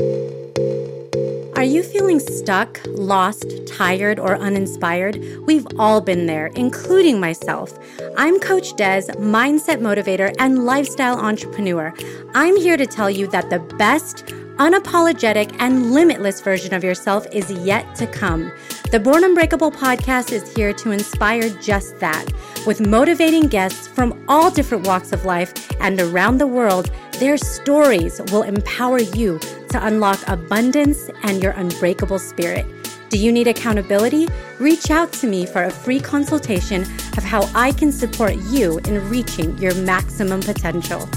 Are you feeling stuck, lost, tired, or uninspired? We've all been there, including myself. I'm Coach Des, mindset motivator and lifestyle entrepreneur. I'm here to tell you that the best, unapologetic, and limitless version of yourself is yet to come. The Born Unbreakable podcast is here to inspire just that. With motivating guests from all different walks of life and around the world, their stories will empower you to unlock abundance and your unbreakable spirit. Do you need accountability? Reach out to me for a free consultation of how I can support you in reaching your maximum potential.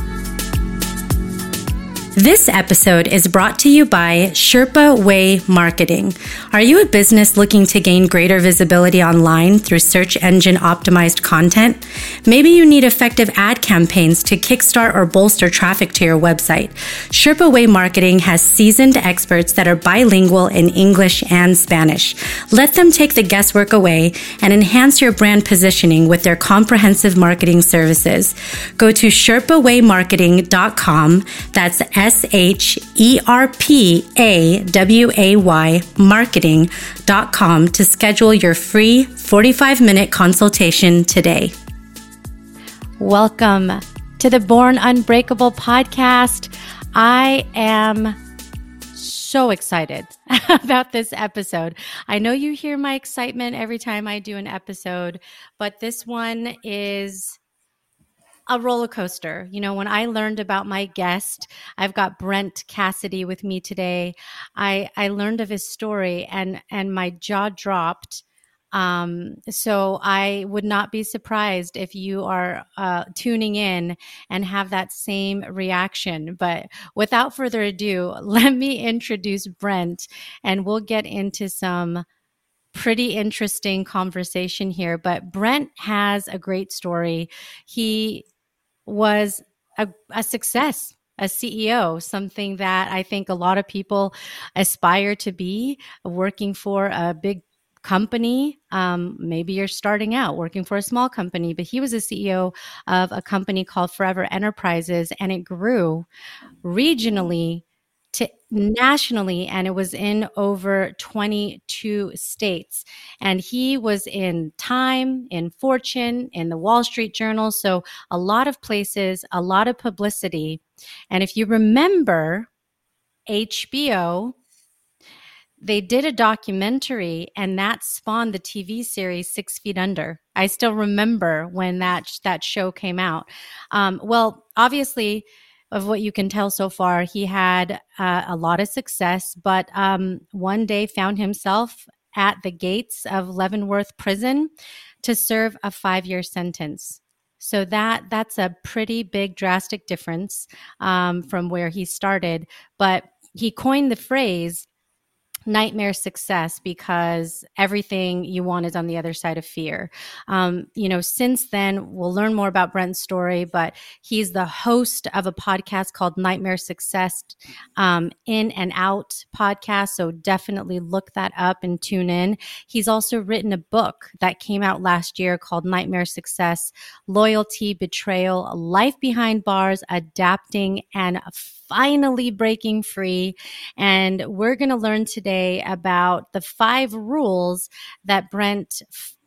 This episode is brought to you by Sherpa Way Marketing. Are you a business looking to gain greater visibility online through search engine optimized content? Maybe you need effective ad campaigns to kickstart or bolster traffic to your website. Sherpa Way Marketing has seasoned experts that are bilingual in English and Spanish. Let them take the guesswork away and enhance your brand positioning with their comprehensive marketing services. Go to sherpawaymarketing.com. That's H E R P A W A Y marketing.com to schedule your free 45 minute consultation today. Welcome to the Born Unbreakable podcast. I am so excited about this episode. I know you hear my excitement every time I do an episode, but this one is a roller coaster. You know, when I learned about my guest, I've got Brent Cassidy with me today. I I learned of his story and and my jaw dropped. Um, so I would not be surprised if you are uh, tuning in and have that same reaction. But without further ado, let me introduce Brent, and we'll get into some pretty interesting conversation here. But Brent has a great story. He was a, a success a CEO, something that I think a lot of people aspire to be, working for a big company. Um, maybe you're starting out working for a small company, but he was a CEO of a company called Forever Enterprises, and it grew regionally to nationally and it was in over 22 states. And he was in time in fortune in the wall street journal so a lot of places a lot of publicity. And if you remember hbo they did a documentary and that spawned the tv series six feet under. I still remember when that that show came out. Um, well obviously of what you can tell so far, he had uh, a lot of success, but um, one day found himself at the gates of Leavenworth Prison to serve a five year sentence. So that that's a pretty big drastic difference um, from where he started. But he coined the phrase nightmare success because everything you want is on the other side of fear. Um, you know, since then, we'll learn more about Brent's story, but he's the host of a podcast called Nightmare Success um, In and Out podcast. So definitely look that up and tune in. He's also written a book that came out last year called Nightmare Success Loyalty, Betrayal, Life Behind Bars, Adapting, and finally breaking free. And we're going to learn today about the five rules that Brent,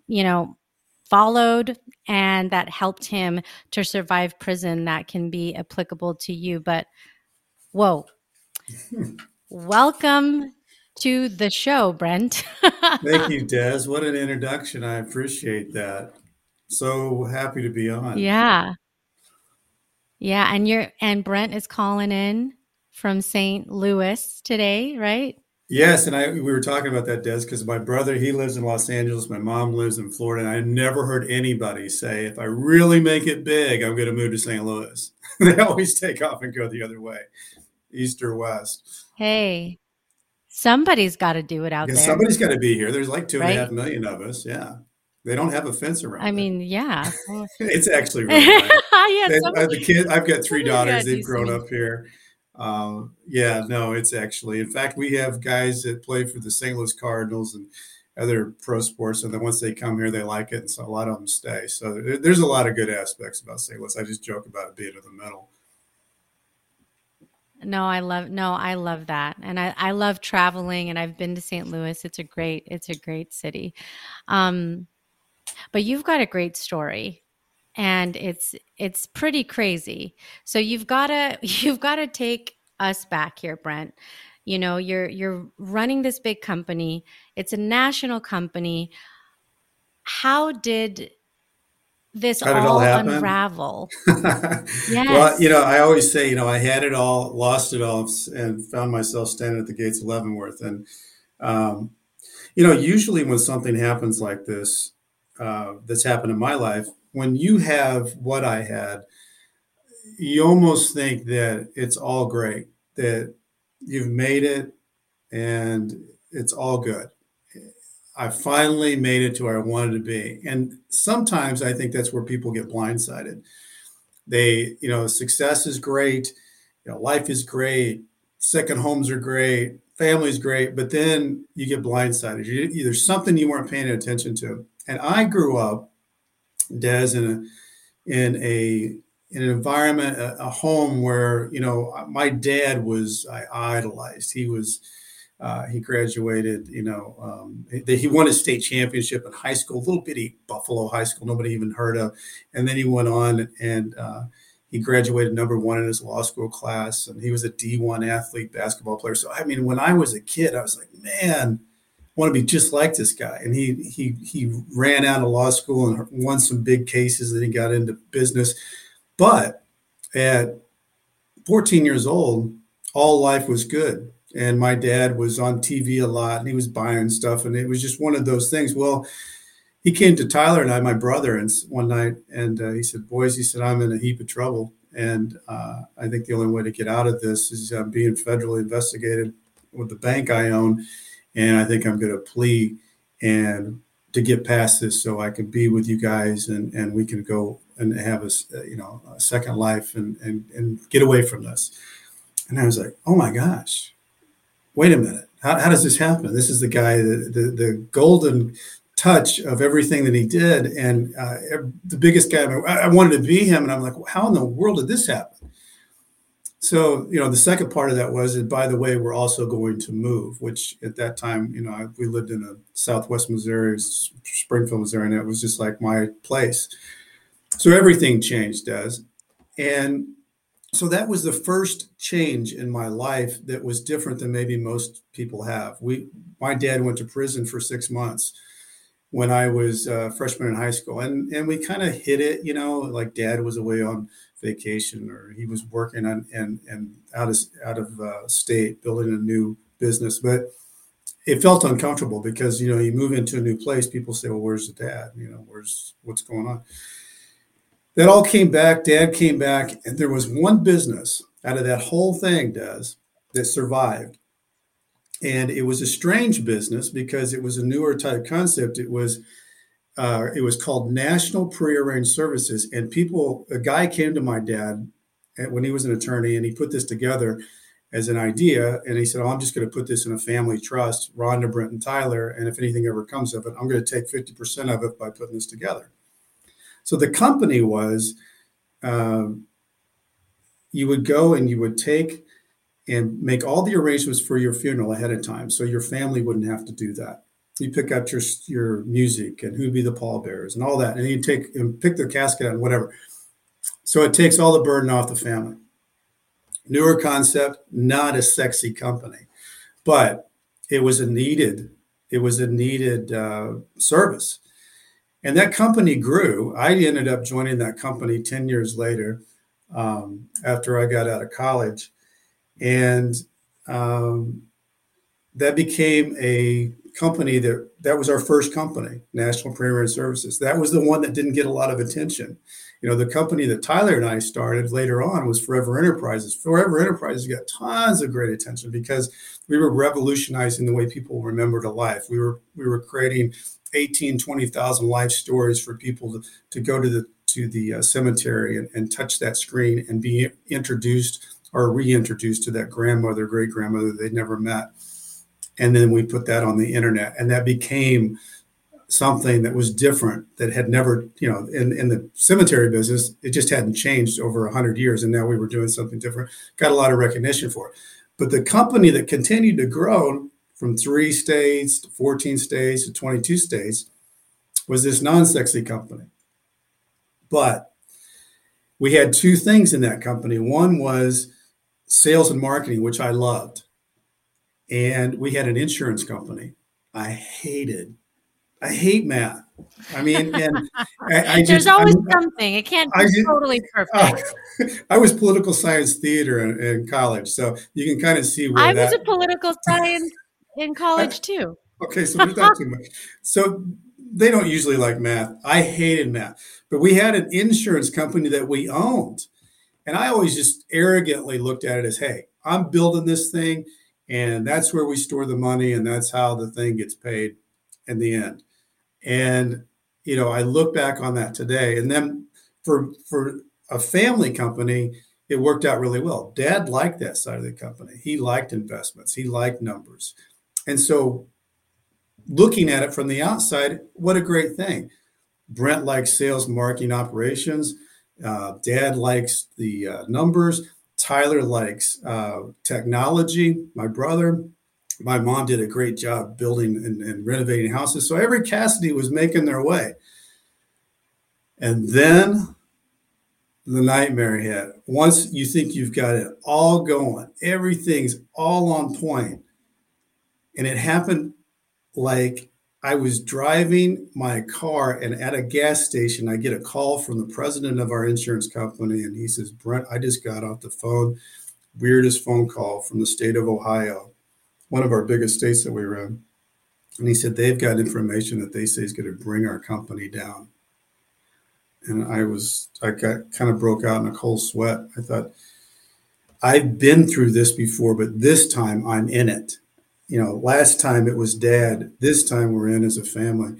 you know, followed and that helped him to survive prison that can be applicable to you. But whoa, hmm. welcome to the show, Brent. Thank you, Des. What an introduction. I appreciate that. So happy to be on. Yeah. Yeah, and you're and Brent is calling in from St. Louis today, right? Yes, and I we were talking about that, Des, because my brother he lives in Los Angeles, my mom lives in Florida, and I never heard anybody say, "If I really make it big, I'm going to move to St. Louis." they always take off and go the other way, east or west. Hey, somebody's got to do it out yeah, there. Somebody's got to be here. There's like two right? and a half million of us. Yeah. They don't have a fence around. I mean, yeah. it's actually really yeah, they, uh, the kid. I've got three daughters. They've grown up here. Um, yeah, no, it's actually. In fact, we have guys that play for the St. Louis Cardinals and other pro sports, and then once they come here, they like it, and so a lot of them stay. So there's a lot of good aspects about St. Louis. I just joke about it being in the middle. No, I love no, I love that. And I, I love traveling and I've been to St. Louis. It's a great, it's a great city. Um, but you've got a great story and it's it's pretty crazy. So you've gotta you've gotta take us back here, Brent. You know, you're you're running this big company. It's a national company. How did this all, all unravel? yes. Well, you know, I always say, you know, I had it all, lost it all, and found myself standing at the gates of Leavenworth. And, um, you know, usually when something happens like this, uh, that's happened in my life, when you have what I had, you almost think that it's all great, that you've made it and it's all good. I finally made it to where I wanted to be. And sometimes I think that's where people get blindsided. They, you know, success is great, you know, life is great, second homes are great, family's great, but then you get blindsided. You, there's something you weren't paying attention to. And I grew up, Des, in a in a in an environment, a, a home where you know my dad was I idolized. He was uh, he graduated, you know, um, he, he won a state championship in high school, little bitty Buffalo high school, nobody even heard of. And then he went on and uh, he graduated number one in his law school class, and he was a D1 athlete, basketball player. So, I mean, when I was a kid, I was like, man, want to be just like this guy. And he he he ran out of law school and won some big cases. Then he got into business, but at 14 years old, all life was good and my dad was on TV a lot and he was buying stuff and it was just one of those things. Well, he came to Tyler and I, my brother, and one night, and uh, he said, "Boys," he said, "I'm in a heap of trouble, and uh, I think the only way to get out of this is uh, being federally investigated with the bank I own, and I think I'm going to plea and to get past this so I can be with you guys and and we can go and have a you know a second life and and and get away from this." And I was like, "Oh my gosh." wait a minute, how, how does this happen? This is the guy, the, the, the golden touch of everything that he did. And uh, the biggest guy, I wanted to be him. And I'm like, how in the world did this happen? So, you know, the second part of that was that, by the way, we're also going to move, which at that time, you know, we lived in a Southwest Missouri, Springfield, Missouri, and it was just like my place. So everything changed, Des. And so that was the first change in my life that was different than maybe most people have. We, my dad went to prison for six months when I was a freshman in high school, and and we kind of hit it, you know, like dad was away on vacation or he was working on and and out of out of uh, state building a new business, but it felt uncomfortable because you know you move into a new place, people say, well, where's the dad? You know, where's what's going on? that all came back. Dad came back, and there was one business out of that whole thing, Des that survived. And it was a strange business because it was a newer type concept. It was uh, it was called National Prearranged Services, and people. A guy came to my dad when he was an attorney, and he put this together as an idea. And he said, oh, I'm just going to put this in a family trust, Rhonda, Brent, and Tyler. And if anything ever comes of it, I'm going to take 50% of it by putting this together. So the company was um, you would go and you would take and make all the arrangements for your funeral ahead of time, so your family wouldn't have to do that. You pick out your your music and who'd be the pallbearers and all that, and you take and pick their casket and whatever. So it takes all the burden off the family. Newer concept, not a sexy company, but it was a needed it was a needed uh, service and that company grew. I ended up joining that company 10 years later um, after I got out of college. And um, that became a company that that was our first company, National Prearranged Services. That was the one that didn't get a lot of attention. You know, the company that Tyler and I started later on was Forever Enterprises. Forever Enterprises got tons of great attention because we were revolutionizing the way people remembered a life. We were we were creating 18, 20,000 life stories for people to, to go to the to the uh, cemetery and, and touch that screen and be introduced or reintroduced to that grandmother, great grandmother they'd never met. And then we put that on the internet, and that became something that was different that had never, you know, in, in the cemetery business, it just hadn't changed over 100 years. And now we were doing something different, got a lot of recognition for it. But the company that continued to grow from three states to 14 states to 22 states was this non sexy company. But we had two things in that company. One was sales and marketing, which I loved. And we had an insurance company I hated. I hate math. I mean, and I, I just, there's always I'm, something. It can't be I, totally perfect. Uh, I was political science theater in, in, college, so you can kind of see where I that, was a political science in college too. Okay, so we're not too much. So they don't usually like math. I hated math, but we had an insurance company that we owned, and I always just arrogantly looked at it as, "Hey, I'm building this thing, and that's where we store the money, and that's how the thing gets paid in the end." And you know, I look back on that today, and then for for a family company, it worked out really well. Dad liked that side of the company. He liked investments. He liked numbers, and so looking at it from the outside, what a great thing. Brent likes sales, marketing, operations. Uh, Dad likes the uh, numbers. Tyler likes uh, technology. My brother, my mom did a great job building and, and renovating houses. So every Cassidy was making their way. And then the nightmare hit. Once you think you've got it all going, everything's all on point, and it happened like I was driving my car, and at a gas station, I get a call from the president of our insurance company, and he says, Brent, I just got off the phone. Weirdest phone call from the state of Ohio, one of our biggest states that we run. And he said, they've got information that they say is going to bring our company down. And I was, I got kind of broke out in a cold sweat. I thought, I've been through this before, but this time I'm in it you know, last time it was dad. This time we're in as a family.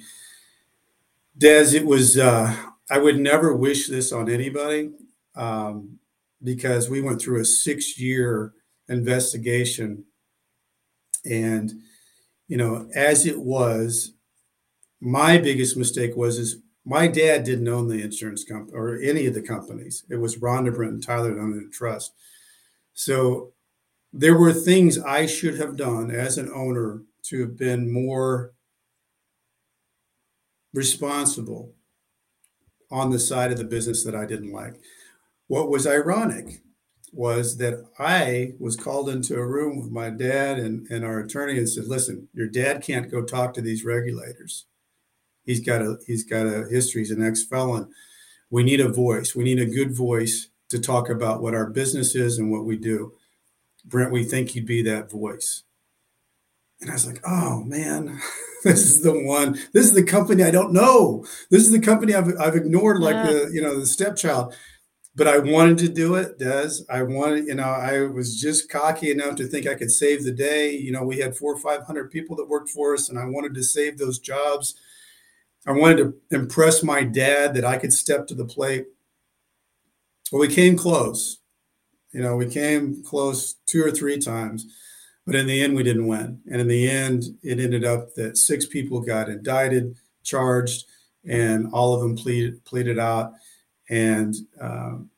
Des, it was, uh, I would never wish this on anybody um, because we went through a six year investigation. And, you know, as it was, my biggest mistake was is my dad didn't own the insurance company or any of the companies. It was Rhonda Brent and Tyler that owned the trust. So there were things I should have done as an owner to have been more responsible on the side of the business that I didn't like. What was ironic was that I was called into a room with my dad and, and our attorney and said, listen, your dad can't go talk to these regulators. He's got a he's got a history, he's an ex-felon. We need a voice. We need a good voice to talk about what our business is and what we do. Brent, we think you'd be that voice. And I was like, oh man, this is the one. This is the company I don't know. This is the company I've, I've ignored like yeah. the, you know, the stepchild. But I wanted to do it, Des. I wanted, you know, I was just cocky enough to think I could save the day. You know, we had four or 500 people that worked for us, and I wanted to save those jobs. I wanted to impress my dad that I could step to the plate. Well, we came close. You know, we came close two or three times, but in the end, we didn't win. And in the end, it ended up that six people got indicted, charged, and all of them pleaded pleaded out. And um,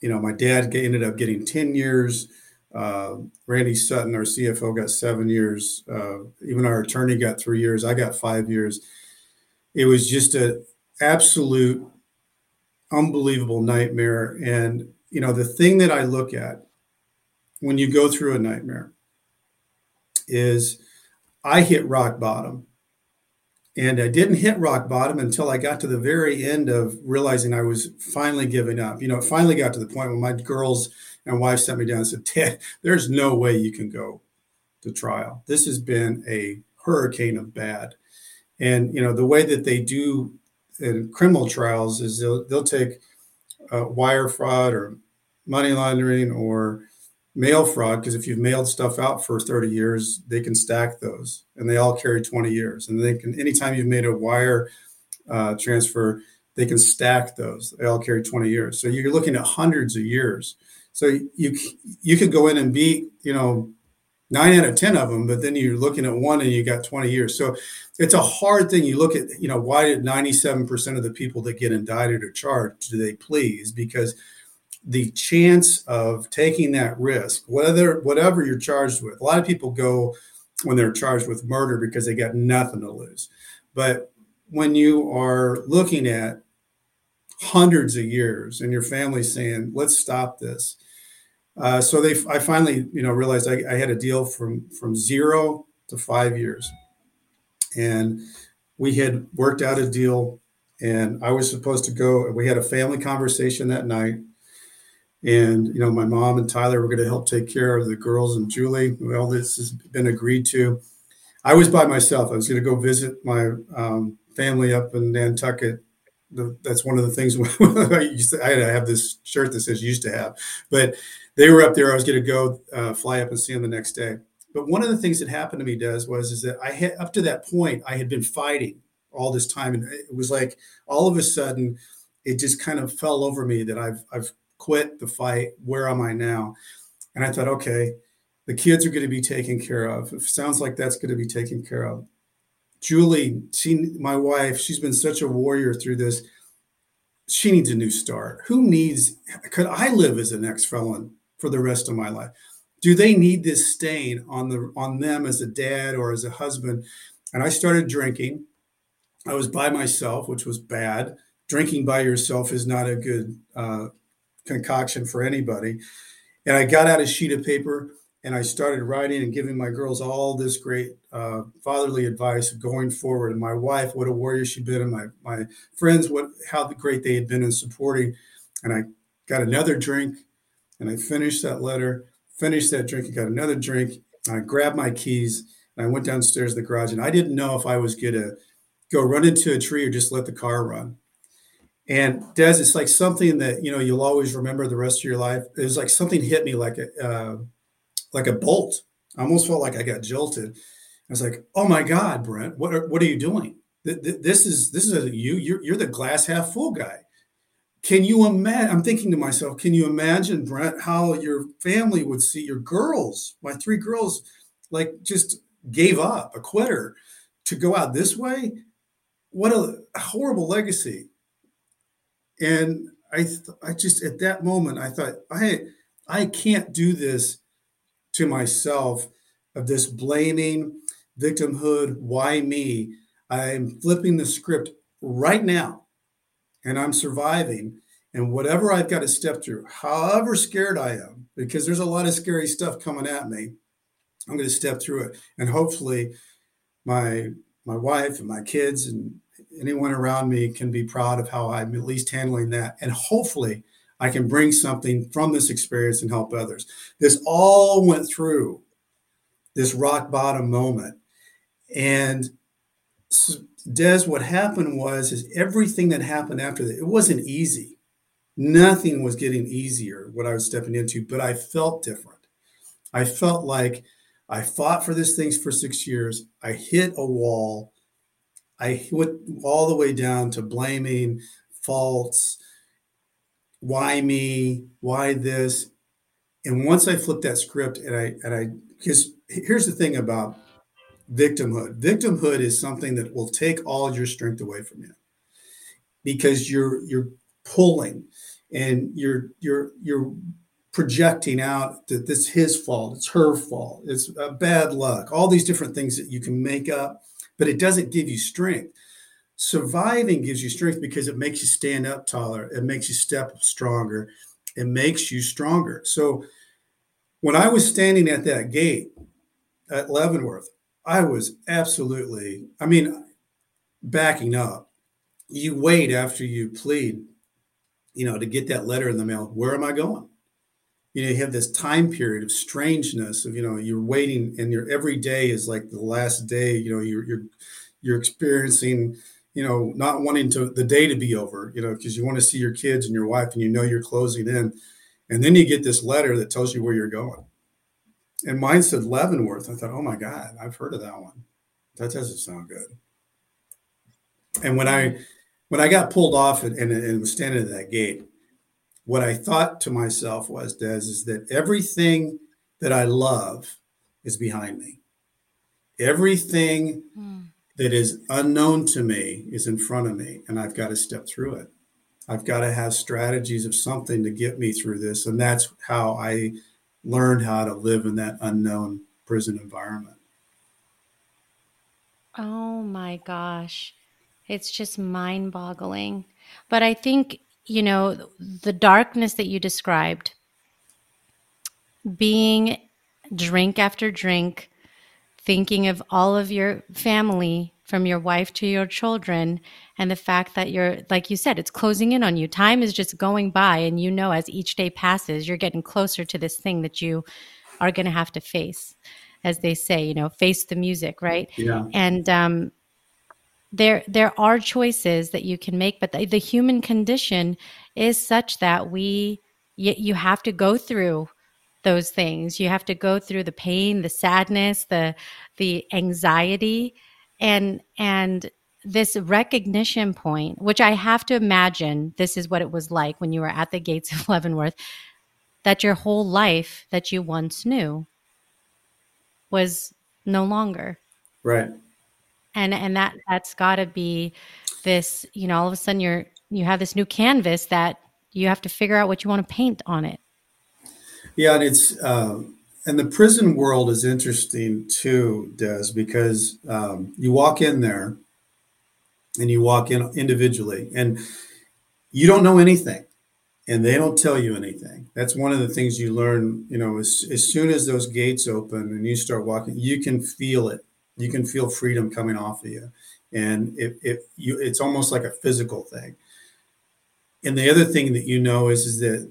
you know, my dad ended up getting ten years. Uh, Randy Sutton, our CFO, got seven years. Uh, even our attorney got three years. I got five years. It was just an absolute, unbelievable nightmare. And you know, the thing that I look at when you go through a nightmare is I hit rock bottom. And I didn't hit rock bottom until I got to the very end of realizing I was finally giving up. You know, it finally got to the point when my girls and wife sent me down and said, Ted, there's no way you can go to trial. This has been a hurricane of bad. And, you know, the way that they do in criminal trials is they'll, they'll take uh, wire fraud or money laundering or mail fraud because if you've mailed stuff out for 30 years they can stack those and they all carry 20 years. And they can anytime you've made a wire uh, transfer they can stack those. They all carry 20 years. So you're looking at hundreds of years. So you you could go in and beat you know nine out of 10 of them, but then you're looking at one and you got 20 years. So it's a hard thing. You look at, you know, why did 97% of the people that get indicted or charged do they please? Because the chance of taking that risk, whether whatever you're charged with, a lot of people go when they're charged with murder because they got nothing to lose. But when you are looking at hundreds of years and your family saying, let's stop this, uh, so they, I finally, you know, realized I, I, had a deal from from zero to five years, and we had worked out a deal, and I was supposed to go. We had a family conversation that night, and you know, my mom and Tyler were going to help take care of the girls and Julie. Well, this has been agreed to. I was by myself. I was going to go visit my um, family up in Nantucket that's one of the things I used to, I have this shirt that says used to have, but they were up there. I was going to go uh, fly up and see them the next day. But one of the things that happened to me Des was is that I had up to that point I had been fighting all this time, and it was like all of a sudden it just kind of fell over me that I've I've quit the fight. Where am I now? And I thought, okay, the kids are going to be taken care of. It sounds like that's going to be taken care of. Julie, she, my wife, she's been such a warrior through this. She needs a new start. Who needs? Could I live as an ex-felon for the rest of my life? Do they need this stain on the on them as a dad or as a husband? And I started drinking. I was by myself, which was bad. Drinking by yourself is not a good uh, concoction for anybody. And I got out a sheet of paper and I started writing and giving my girls all this great uh, fatherly advice going forward. And my wife, what a warrior she'd been, and my my friends, what how great they had been in supporting. And I got another drink and I finished that letter, finished that drink, and got another drink. I grabbed my keys and I went downstairs to the garage. And I didn't know if I was to go run into a tree or just let the car run. And Des, it's like something that you know you'll always remember the rest of your life. It was like something hit me like a uh, like a bolt. I almost felt like I got jolted. I was like, "Oh my God, Brent, what are, what are you doing? This is this is you. You're, you're the glass half full guy. Can you imagine? I'm thinking to myself, can you imagine, Brent, how your family would see your girls, my three girls, like just gave up, a quitter, to go out this way? What a horrible legacy. And I, th- I just at that moment, I thought, I, I can't do this to myself of this blaming, victimhood, why me? I'm flipping the script right now and I'm surviving. And whatever I've got to step through, however scared I am, because there's a lot of scary stuff coming at me, I'm going to step through it. And hopefully my my wife and my kids and anyone around me can be proud of how I'm at least handling that. And hopefully I can bring something from this experience and help others. This all went through this rock bottom moment. And Des, what happened was is everything that happened after that, it wasn't easy. Nothing was getting easier what I was stepping into, but I felt different. I felt like I fought for this things for six years. I hit a wall. I went all the way down to blaming, faults, why me, why this. And once I flipped that script and I and I because here's the thing about victimhood. Victimhood is something that will take all your strength away from you because you're you're pulling and you're you're you're projecting out that this his fault, it's her fault, it's bad luck, all these different things that you can make up, but it doesn't give you strength. Surviving gives you strength because it makes you stand up taller, it makes you step stronger, it makes you stronger. So when I was standing at that gate at Leavenworth, I was absolutely, I mean, backing up. You wait after you plead, you know, to get that letter in the mail. Where am I going? You know, you have this time period of strangeness of, you know, you're waiting and your every day is like the last day, you know, you're, you're, you're experiencing you know, not wanting to the day to be over, you know, because you want to see your kids and your wife and you know you're closing in. And then you get this letter that tells you where you're going. And mine said Leavenworth. I thought, oh my God, I've heard of that one. That doesn't sound good. And when I when I got pulled off and, and, and was standing at that gate, what I thought to myself was, Des, is that everything that I love is behind me. Everything mm. that is unknown to me is in front of me, and I've got to step through it. I've got to have strategies of something to get me through this. And that's how I learned how to live in that unknown prison environment. Oh my gosh. It's just mind boggling. But I think, you know, the darkness that you described, being drink after drink, thinking of all of your family from your wife to your children and the fact that you're like you said it's closing in on you. Time is just going by and you know as each day passes you're getting closer to this thing that you are going to have to face as they say you know face the music right? Yeah. And um there there are choices that you can make but the, the human condition is such that we you, you have to go through those things. You have to go through the pain the sadness the the anxiety and and this recognition point which i have to imagine this is what it was like when you were at the gates of leavenworth that your whole life that you once knew was no longer. Right. And and that that's got to be this you know all of a sudden you're you have this new canvas that you have to figure out what you want to paint on it. Yeah and it's um and the prison world is interesting too, Des, because um, you walk in there and you walk in individually and you don't know anything and they don't tell you anything. That's one of the things you learn, you know, as, as soon as those gates open and you start walking, you can feel it. You can feel freedom coming off of you. And it, it you, it's almost like a physical thing. And the other thing that you know is, is that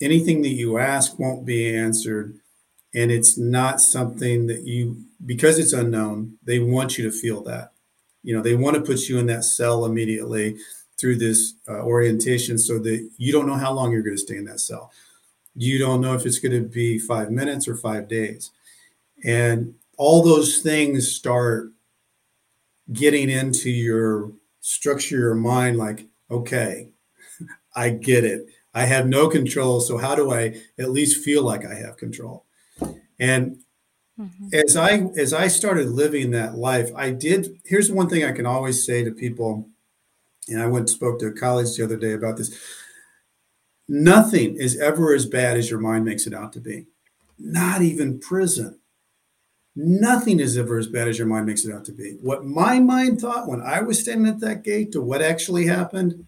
anything that you ask won't be answered and it's not something that you because it's unknown they want you to feel that. You know they want to put you in that cell immediately through this uh, orientation so that you don't know how long you're going to stay in that cell. You don't know if it's going to be five minutes or five days. And all those things start getting into your structure your mind like okay i get it. I have no control so how do i at least feel like i have control and mm-hmm. as I as I started living that life, I did. Here's one thing I can always say to people, and I went and spoke to a college the other day about this. Nothing is ever as bad as your mind makes it out to be. Not even prison. Nothing is ever as bad as your mind makes it out to be. What my mind thought when I was standing at that gate to what actually happened,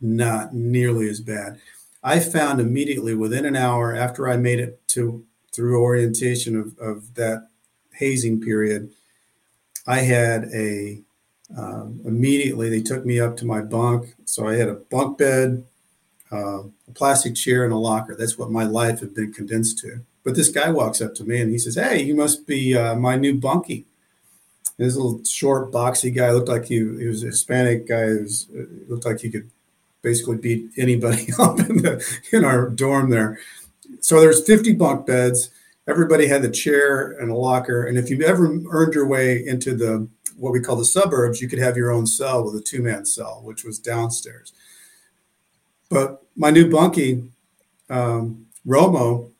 not nearly as bad. I found immediately within an hour after I made it to through orientation of, of that hazing period, I had a um, immediately they took me up to my bunk. So I had a bunk bed, uh, a plastic chair, and a locker. That's what my life had been condensed to. But this guy walks up to me and he says, "Hey, you must be uh, my new bunkie." this little short, boxy guy looked like he, he was a Hispanic guy. He was, uh, looked like he could basically beat anybody up in the in our dorm there so there's 50 bunk beds. Everybody had a chair and a locker. And if you ever earned your way into the what we call the suburbs, you could have your own cell with a two man cell, which was downstairs. But my new bunkie, um, Romo,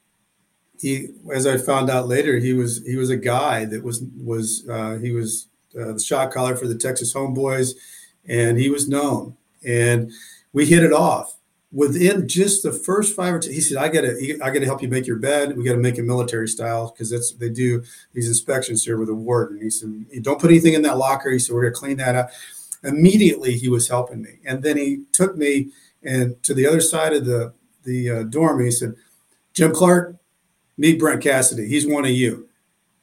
he, as I found out later, he was he was a guy that was was uh, he was uh, the shot caller for the Texas Homeboys, and he was known. And we hit it off within just the first five or two, he said, "I got to, I got to help you make your bed. We got to make it military style because that's they do these inspections here with a warden." He said, "Don't put anything in that locker." He said, "We're to clean that up." Immediately, he was helping me, and then he took me and to the other side of the the uh, dorm. He said, "Jim Clark, meet Brent Cassidy. He's one of you."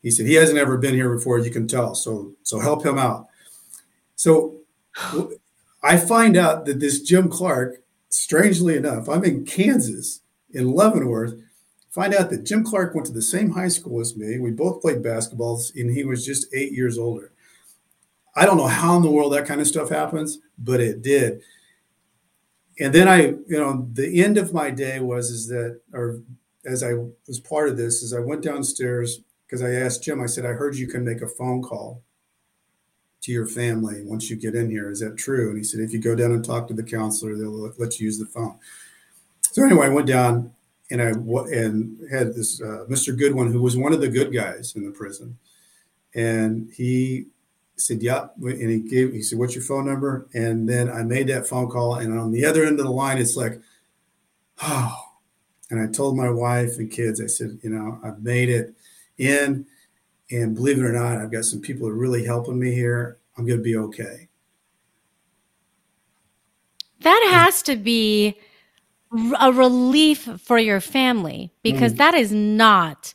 He said, "He hasn't ever been here before. You can tell. So, so help him out." So. I find out that this Jim Clark strangely enough, I'm in Kansas in Leavenworth. Find out that Jim Clark went to the same high school as me. We both played basketball, and he was just eight years older. I don't know how in the world that kind of stuff happens, but it did. And then I, you know, the end of my day was is that, or as I was part of this, is I went downstairs because I asked Jim. I said, I heard you can make a phone call to your family once you get in here. Is that true? And he said, if you go down and talk to the counselor, they'll let you use the phone. So anyway, I went down and I and had this uh, Mr. Goodwin who was one of the good guys in the prison, and he said, "Yeah," and he gave he said, "What's your phone number?" And then I made that phone call, and on the other end of the line, it's like, oh. And I told my wife and kids, I said, you know, I've made it in, and believe it or not, I've got some people that are really helping me here. I'm going to be okay. That has to be a relief for your family because mm. that is not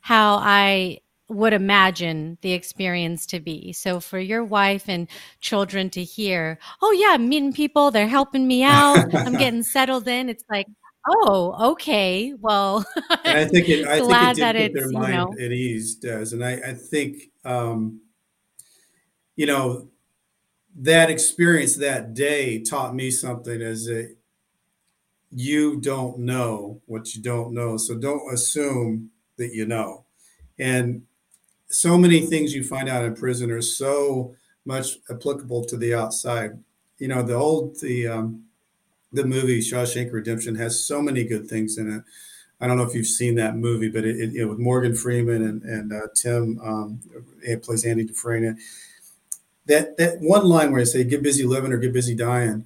how I would imagine the experience to be. So for your wife and children to hear, oh yeah, I'm meeting people, they're helping me out, I'm getting settled in. It's like, oh, okay, well, I think it, I glad think it did put their mind you know, at ease, Des, and I, I think, um, you know, that experience that day taught me something as a you don't know what you don't know. So don't assume that you know. And so many things you find out in prison are so much applicable to the outside. You know, the old the um, the movie Shawshank Redemption has so many good things in it. I don't know if you've seen that movie, but it, it you know, with Morgan Freeman and and uh, Tim um, plays Andy Dufresne. That that one line where they say "get busy living" or "get busy dying,"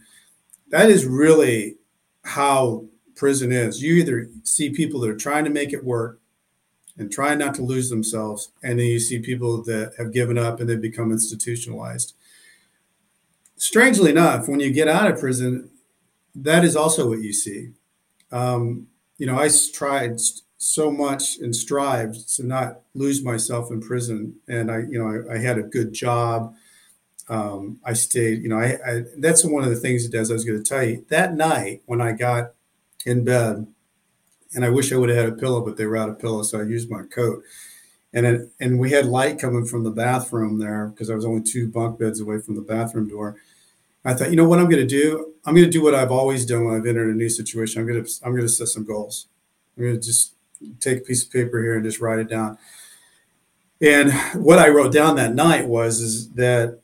that is really how prison is. You either see people that are trying to make it work and trying not to lose themselves, and then you see people that have given up and they become institutionalized. Strangely enough, when you get out of prison, that is also what you see. Um, you know, I tried so much and strived to not lose myself in prison, and I, you know, I, I had a good job. Um, I stayed, you know, I, I, that's one of the things it does. I was going to tell you that night when I got in bed, and I wish I would have had a pillow, but they were out of pillows, so I used my coat. And it, and we had light coming from the bathroom there because I was only two bunk beds away from the bathroom door. I thought, you know what I'm going to do? I'm going to do what I've always done when I've entered a new situation. I'm going to I'm going to set some goals. I'm going to just take a piece of paper here and just write it down. And what I wrote down that night was is that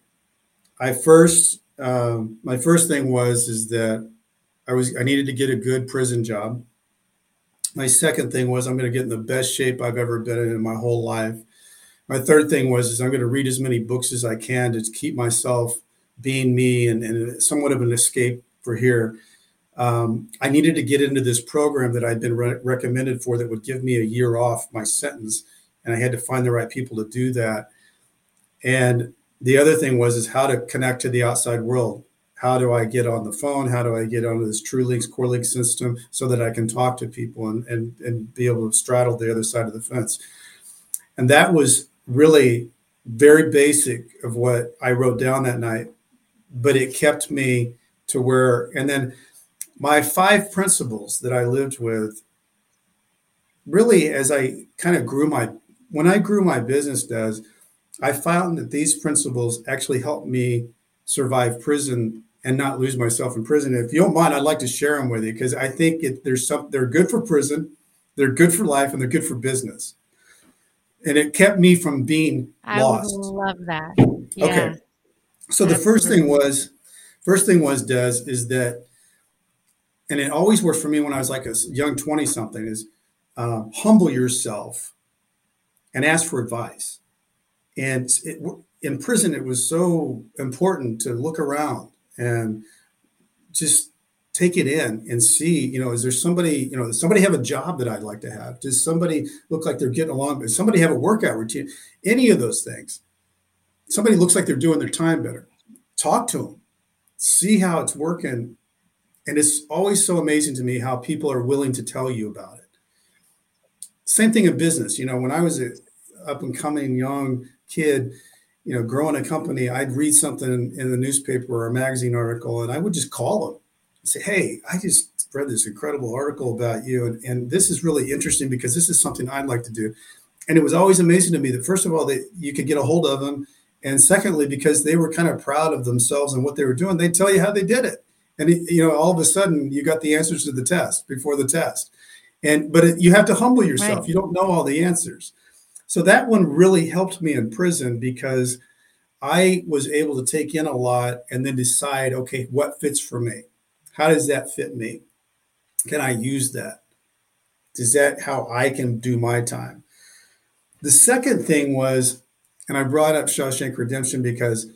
I first um, my first thing was is that I was I needed to get a good prison job. My second thing was I'm going to get in the best shape I've ever been in in my whole life. My third thing was is I'm going to read as many books as I can to keep myself being me and, and somewhat of an escape for here. Um, I needed to get into this program that I'd been re- recommended for that would give me a year off my sentence, and I had to find the right people to do that. And the other thing was is how to connect to the outside world. How do I get on the phone? How do I get onto this TRULINCS Core Link system so that I can talk to people and, and, and be able to straddle the other side of the fence? And that was really very basic of what I wrote down that night, but it kept me to where, and then my five principles that I lived with really as I kind of grew my, when I grew my business Des, I found that these principles actually helped me survive prison and not lose myself in prison. If you don't mind, I'd like to share them with you because I think it, there's some they're good for prison, they're good for life, and they're good for business. And it kept me from being I lost. love that. Yeah. Okay. So the first thing was, first thing was Des is that, and it always worked for me when I was like a young twenty something is uh, humble yourself and ask for advice and it, in prison, it was so important to look around and just take it in and see, you know, is there somebody, you know, does somebody have a job that I'd like to have? Does somebody look like they're getting along? Does somebody have a workout routine? Any of those things. Somebody looks like they're doing their time better. Talk to them, see how it's working. And it's always so amazing to me how people are willing to tell you about it. Same thing in business. You know, when I was a up and coming young kid, you know, growing a company, I'd read something in the newspaper or a magazine article, and I would just call them and say, "Hey, I just read this incredible article about you, and, and this is really interesting because this is something I'd like to do." And it was always amazing to me that first of all that you could get a hold of them, and secondly because they were kind of proud of themselves and what they were doing, they'd tell you how they did it, and you know, all of a sudden you got the answers to the test before the test, and but it, you have to humble yourself. Right. You don't know all the answers. So that one really helped me in prison because I was able to take in a lot and then decide, okay, what fits for me? How does that fit me? Can I use that? Is that how I can do my time? The second thing was, and I brought up Shawshank Redemption because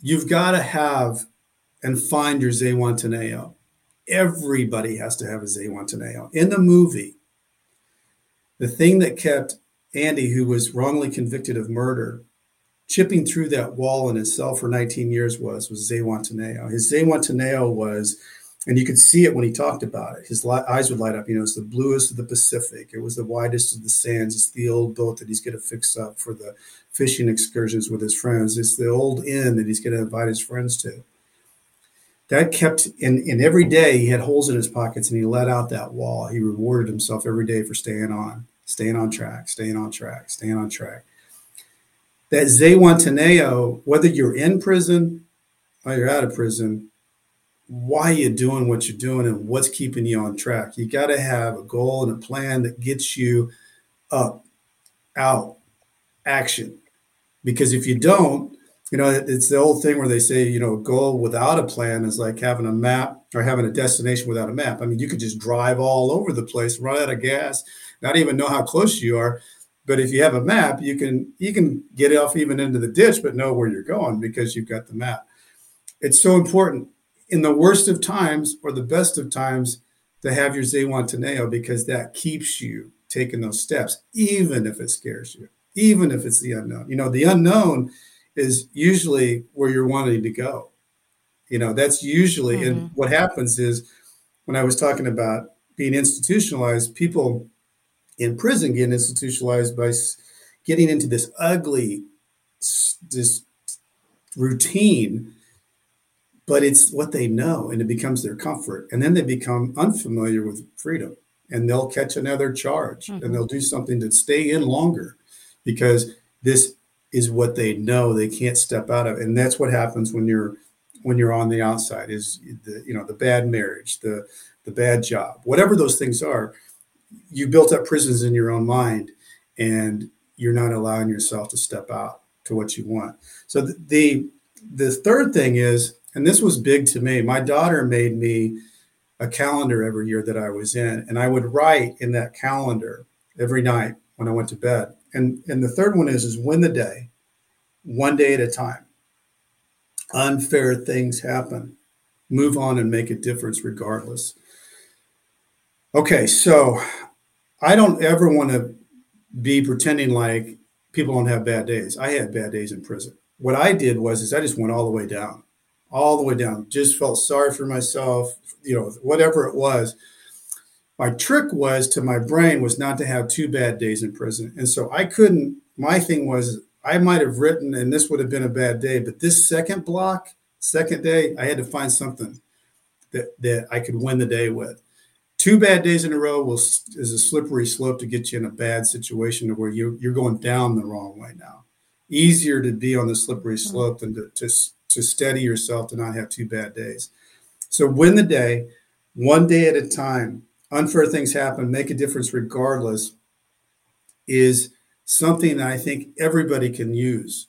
you've got to have and find your Zihuatanejo. Everybody has to have a Zihuatanejo. In the movie, the thing that kept Andy, who was wrongly convicted of murder, chipping through that wall in his cell for 19 years was was Zihuatanejo. His Zihuatanejo was, and you could see it when he talked about it. His li- eyes would light up. You know, it's the bluest of the Pacific. It was the widest of the sands. It's the old boat that he's going to fix up for the fishing excursions with his friends. It's the old inn that he's going to invite his friends to. That kept in, in every day he had holes in his pockets and he let out that wall. He rewarded himself every day for staying on, staying on track, staying on track, staying on track that Zihuatanejo, whether you're in prison or you're out of prison, why you doing what you're doing and what's keeping you on track. You got to have a goal and a plan that gets you up, out, action. Because if you don't, you know, it's the old thing where they say, you know, a goal without a plan is like having a map or having a destination without a map. I mean, you could just drive all over the place, run out of gas, not even know how close you are. But if you have a map, you can you can get off even into the ditch, but know where you're going because you've got the map. It's so important in the worst of times or the best of times to have your Zihuatanejo because that keeps you taking those steps, even if it scares you, even if it's the unknown. You know, the unknown is usually where you're wanting to go. You know, that's usually, mm-hmm. and what happens is when I was talking about being institutionalized, people in prison getting institutionalized by getting into this ugly this routine but it's what they know and it becomes their comfort and then they become unfamiliar with freedom and they'll catch another charge mm-hmm. and they'll do something to stay in longer because this is what they know they can't step out of and that's what happens when you're when you're on the outside is the you know the bad marriage the the bad job whatever those things are you built up prisons in your own mind and you're not allowing yourself to step out to what you want. So the, the the third thing is, and this was big to me. My daughter made me a calendar every year that I was in, and I would write in that calendar every night when I went to bed. And and the third one is is win the day, one day at a time. Unfair things happen. Move on and make a difference regardless. Okay, so I don't ever want to be pretending like people don't have bad days. I had bad days in prison. What I did was is I just went all the way down, all the way down. Just felt sorry for myself, you know, whatever it was. My trick was to my brain was not to have two bad days in prison. And so I couldn't my thing was I might have written and this would have been a bad day, but this second block, second day, I had to find something that that I could win the day with two bad days in a row will is a slippery slope to get you in a bad situation to where you're, you're going down the wrong way now easier to be on the slippery mm-hmm. slope than to, to, to steady yourself to not have two bad days. So win the day one day at a time. Unfair things happen make a difference regardless is something that i think everybody can use.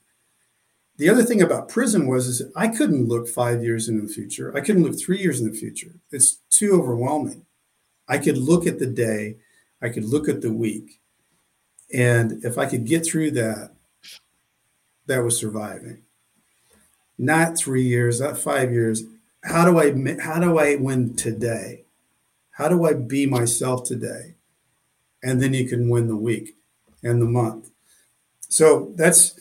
The other thing about prison was is i couldn't look five years into the future. I couldn't look three years in the future. It's too overwhelming. I could look at the day, I could look at the week. And if I could get through that, that was surviving. Not three years, not five years. How do I how do I win today? How do I be myself today? And then you can win the week and the month. So that's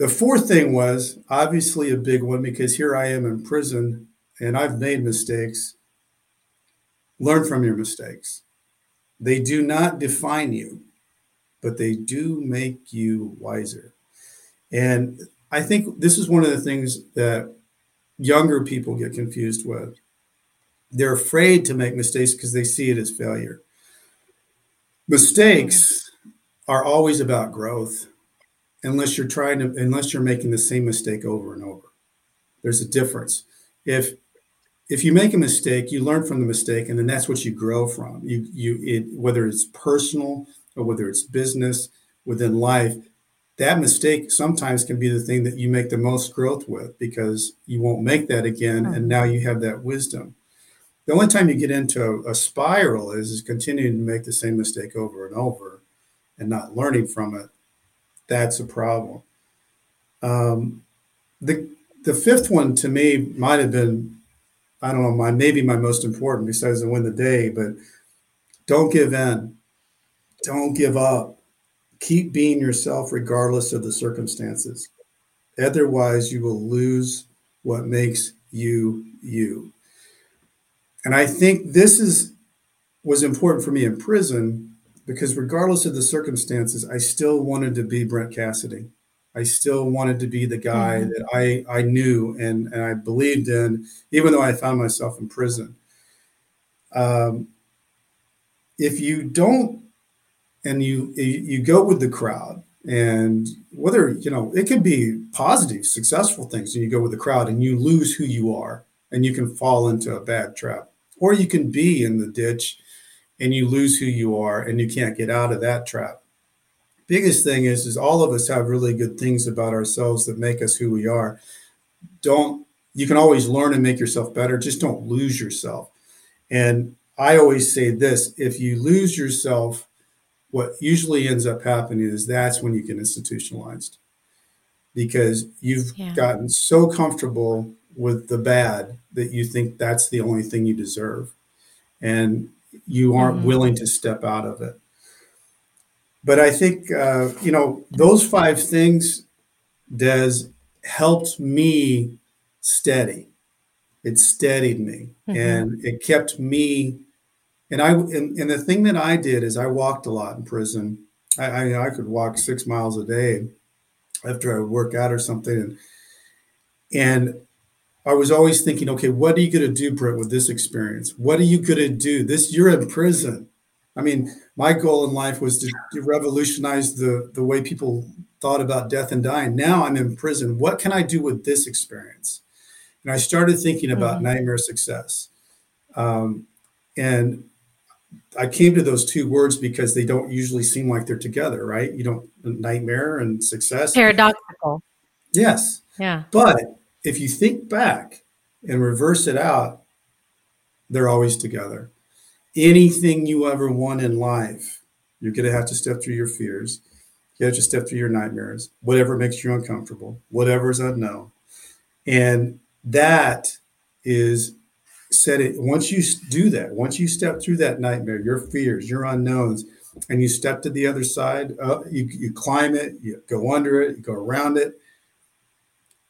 the fourth thing was obviously a big one because here I am in prison and I've made mistakes Learn from your mistakes. They do not define you, but they do make you wiser. And I think this is one of the things that younger people get confused with. They're afraid to make mistakes because they see it as failure. Mistakes are always about growth unless you're trying to unless you're making the same mistake over and over. There's a difference. If if you make a mistake, you learn from the mistake, and then that's what you grow from. You you it whether it's personal or whether it's business within life, that mistake sometimes can be the thing that you make the most growth with because you won't make that again, and now you have that wisdom. The only time you get into a, a spiral is, is continuing to make the same mistake over and over and not learning from it. That's a problem. Um, the the fifth one to me might have been, I don't know, my maybe my most important besides the win the day, but don't give in. Don't give up. Keep being yourself regardless of the circumstances. Otherwise, you will lose what makes you you. And I think this is was important for me in prison because regardless of the circumstances, I still wanted to be Brent Cassidy. I still wanted to be the guy mm-hmm. that I, I knew and, and I believed in, even though I found myself in prison. Um, if you don't, and you you go with the crowd, and whether you know it could be positive, successful things, and you go with the crowd, and you lose who you are, and you can fall into a bad trap, or you can be in the ditch, and you lose who you are, and you can't get out of that trap. Biggest thing is is all of us have really good things about ourselves that make us who we are. Don't you can always learn and make yourself better just don't lose yourself. And i always say this if you lose yourself what usually ends up happening is that's when you get institutionalized because you've yeah. gotten so comfortable with the bad that you think that's the only thing you deserve and you aren't mm-hmm. willing to step out of it but I think uh, you know those five things, Des, helped me steady. It steadied me, mm-hmm. and it kept me. And I and, and, the thing that I did is I walked a lot in prison. I, I, I could walk six miles a day after I would work out or something, and and I was always thinking, okay, what are you going to do, Brent, with this experience? What are you going to do? This you're in prison. I mean, my goal in life was to, to, revolutionize the, the way people thought about death and dying. Now I'm in prison. What can I do with this experience? And I started thinking about mm-hmm. nightmare success. Um, and I came to those two words because they don't usually seem like they're together, right? You don't, nightmare and success. Paradoxical. Yes. Yeah. But if you think back and reverse it out, they're always together anything you ever want in life, you're going to have to step through your fears. You have to step through your nightmares, whatever makes you uncomfortable, whatever is unknown. And that is said it once you do that, once you step through that nightmare, your fears, your unknowns, and you step to the other side, uh, you, you climb it, you go under it, you go around it,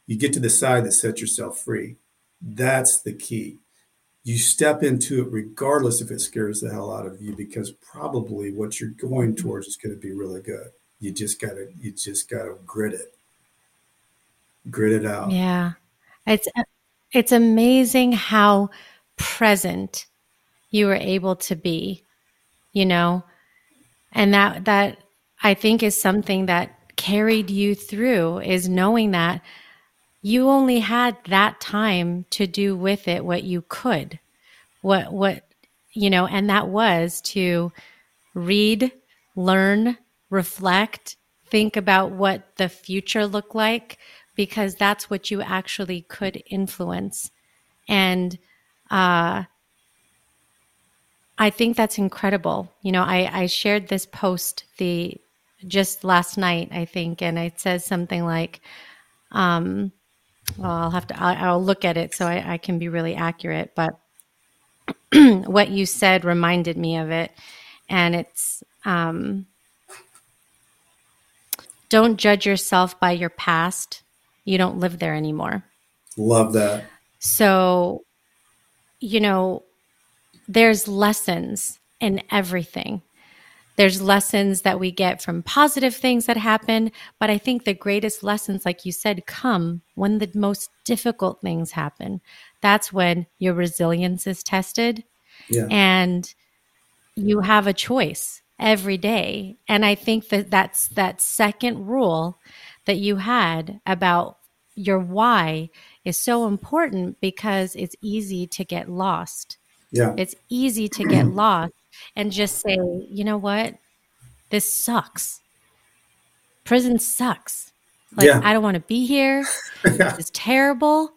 you get to the side that sets yourself free. That's the key. You step into it regardless if it scares the hell out of you because probably what you're going towards is going to be really good. You just gotta you just gotta grit it. Grit it out. Yeah. It's it's amazing how present you were able to be you know? And that that i think is something that carried you through is knowing that you only had that time to do with it what you could. What what you know and that was to read learn reflect think about what the future looked like because that's what you actually could influence and uh I think that's incredible. You know, I, I shared this post the just last night, I think, and it says something like, um, well, I'll have to, I'll, I'll look at it so I, I can be really accurate. But what you said reminded me of it. And it's, um, don't judge yourself by your past. You don't live there anymore. Love that. So, you know, there's lessons in everything. There's lessons that we get from positive things that happen, but I think the greatest lessons, like you said, come when the most difficult things happen. That's when your resilience is tested. Yeah. And you have a choice every day. And I think that that's that second rule that you had about your why is so important because it's easy to get lost. Yeah. It's easy to get lost and just say, you know what? This sucks. Prison sucks. Like, yeah. I don't want to be here. yeah. This is terrible.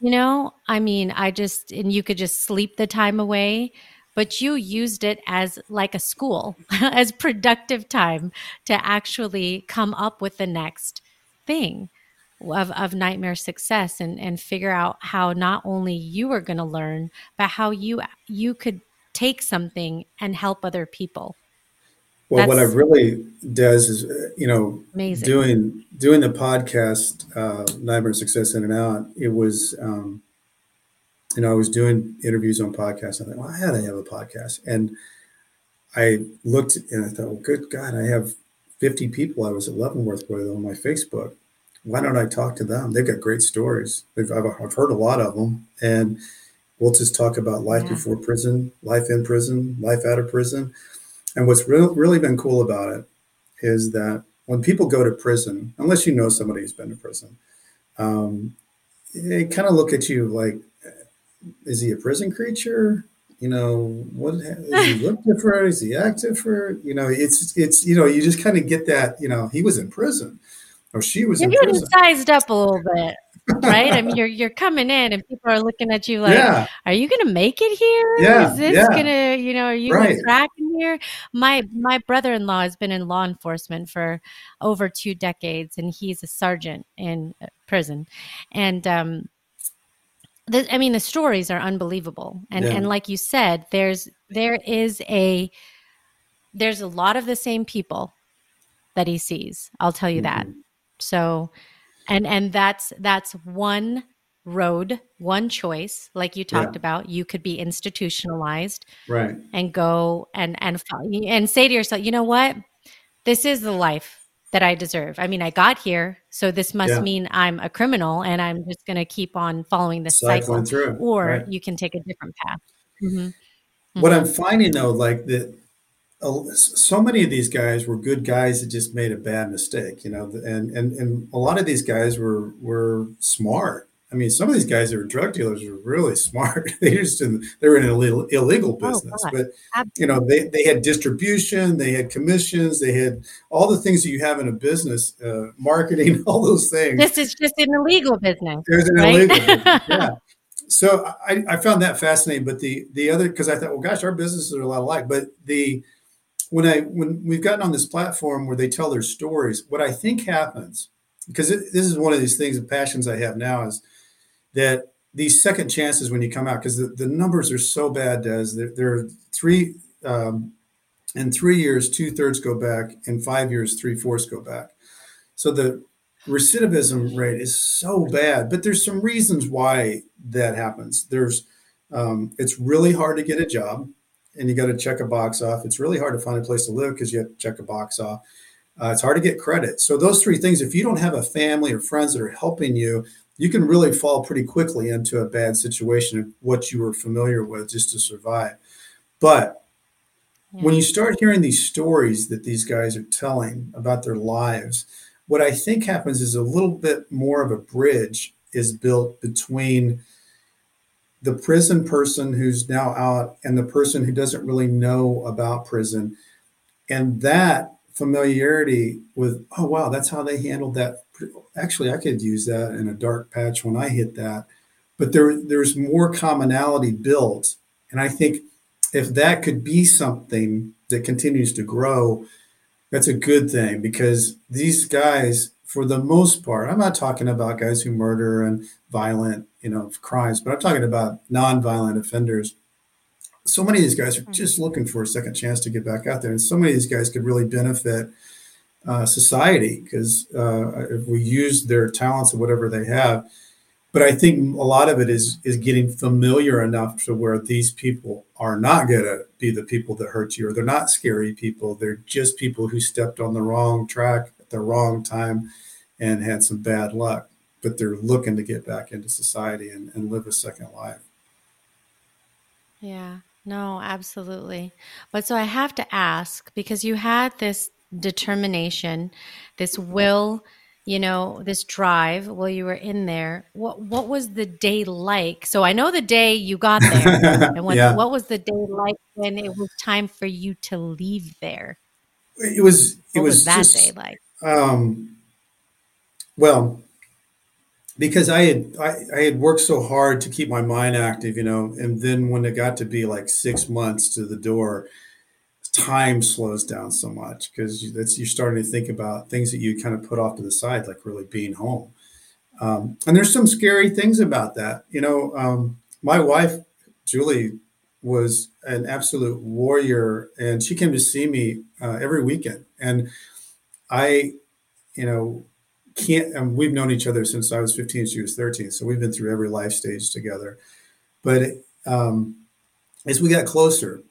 You know, I mean, I just, and you could just sleep the time away, but you used it as like a school, as productive time to actually come up with the next thing of, of nightmare success and, and figure out how not only you are going to learn, but how you, you could take something and help other people. Well, That's what I really does is, uh, you know, amazing. doing doing the podcast, uh, Nightmare Success In and Out. It was, um, you know, I was doing interviews on podcasts. I thought, well, I had to have a podcast, and I looked and I thought, well, good God, I have 50 people I was at Leavenworth with on my Facebook. Why don't I talk to them? They've got great stories. I've, I've heard a lot of them, and we'll just talk about life yeah. before prison, life in prison, life out of prison and what's re- really been cool about it is that when people go to prison, unless you know somebody who's been to prison, um, they kind of look at you like, is he a prison creature? You know, what he look different? Is he act different? You know, it's it's you know, you just kind of get that. You know, he was in prison, or she was. You're in getting sized up a little bit right? I mean, you're you're coming in, and people are looking at you like, yeah. "Are you going to make it here? Yeah, Is this yeah. going to, you know, are you right. Gonna crack in here?" My my brother in law has been in law enforcement for over two decades, and he's a sergeant in uh, prison, and um, the, I mean, the stories are unbelievable, and yeah. and like you said, there's there is a there's a lot of the same people that he sees. I'll tell you mm-hmm. that. So and and that's that's one road one choice like you talked yeah. about you could be institutionalized right and go and and and say to yourself you know what this is the life that i deserve i mean i got here so this must yeah. mean i'm a criminal and i'm just going to keep on following this Cycling cycle through. or right. you can take a different path mm-hmm. what mm-hmm. i'm finding though like that so many of these guys were good guys that just made a bad mistake, you know, and and and a lot of these guys were were smart. I mean, some of these guys that were drug dealers were really smart. they just didn't, they were in an illegal, illegal oh, business, oh, but Absolutely. you know, they, they had distribution, they had commissions, they had all the things that you have in a business, uh, marketing, all those things. This is just an illegal business. There's an right? illegal business. Yeah. So I, I found that fascinating, but the, the other, cause I thought, well, gosh, our businesses are a lot alike, but the, when I when we've gotten on this platform where they tell their stories, what I think happens because it, this is one of these things, the passions I have now is that these second chances when you come out because the, the numbers are so bad. Does there, there are three um, in three years, two thirds go back. In five years, three fourths go back. So the recidivism rate is so bad. But there's some reasons why that happens. There's um, it's really hard to get a job and you got to check a box off. It's really hard to find a place to live because you have to check a box off. Uh, it's hard to get credit. So those three things, if you don't have a family or friends that are helping you, you can really fall pretty quickly into a bad situation of what you were familiar with just to survive. But yeah. when you start hearing these stories that these guys are telling about their lives, what I think happens is a little bit more of a bridge is built between the prison person who's now out and the person who doesn't really know about prison. And that familiarity with oh wow that's how they handled that. Actually i could use that in a dark patch when i hit that. But there there's more commonality built. And i think if that could be something that continues to grow that's a good thing because these guys for the most part, I'm not talking about guys who murder and violent, you know, crimes, but I'm talking about non-violent offenders. So many of these guys are hmm. just looking for a second chance to get back out there, and so many of these guys could really benefit uh, society because uh, if we use their talents or whatever they have. But I think a lot of it is is getting familiar enough to where these people are not going to be the people that hurt you, or they're not scary people. They're just people who stepped on the wrong track at the wrong time and had some bad luck, but they're looking to get back into society and, and live a second life. Yeah, no, absolutely. But so I have to ask because you had this determination, this will, you know, this drive while you were in there. What what was the day like? So I know the day you got there, and what, yeah. what was the day like when it was time for you to leave there? It was. It was, was that just, day like? Um, well, because I had I, I, had worked so hard to keep my mind active, you know, and then when it got to be like six months to the door, time slows down so much because that's you're starting to think about things that you kind of put off to the side, like really being home. Um, and there's some scary things about that, you know. Um, my wife Julie was an absolute warrior, and she came to see me uh, every weekend, and I, you know can't and we've known each other since I was 15 she was 13 so we've been through every life stage together. But um, as we got closer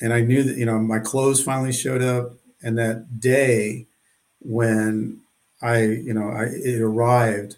and I knew that you know my clothes finally showed up and that day when I you know I it arrived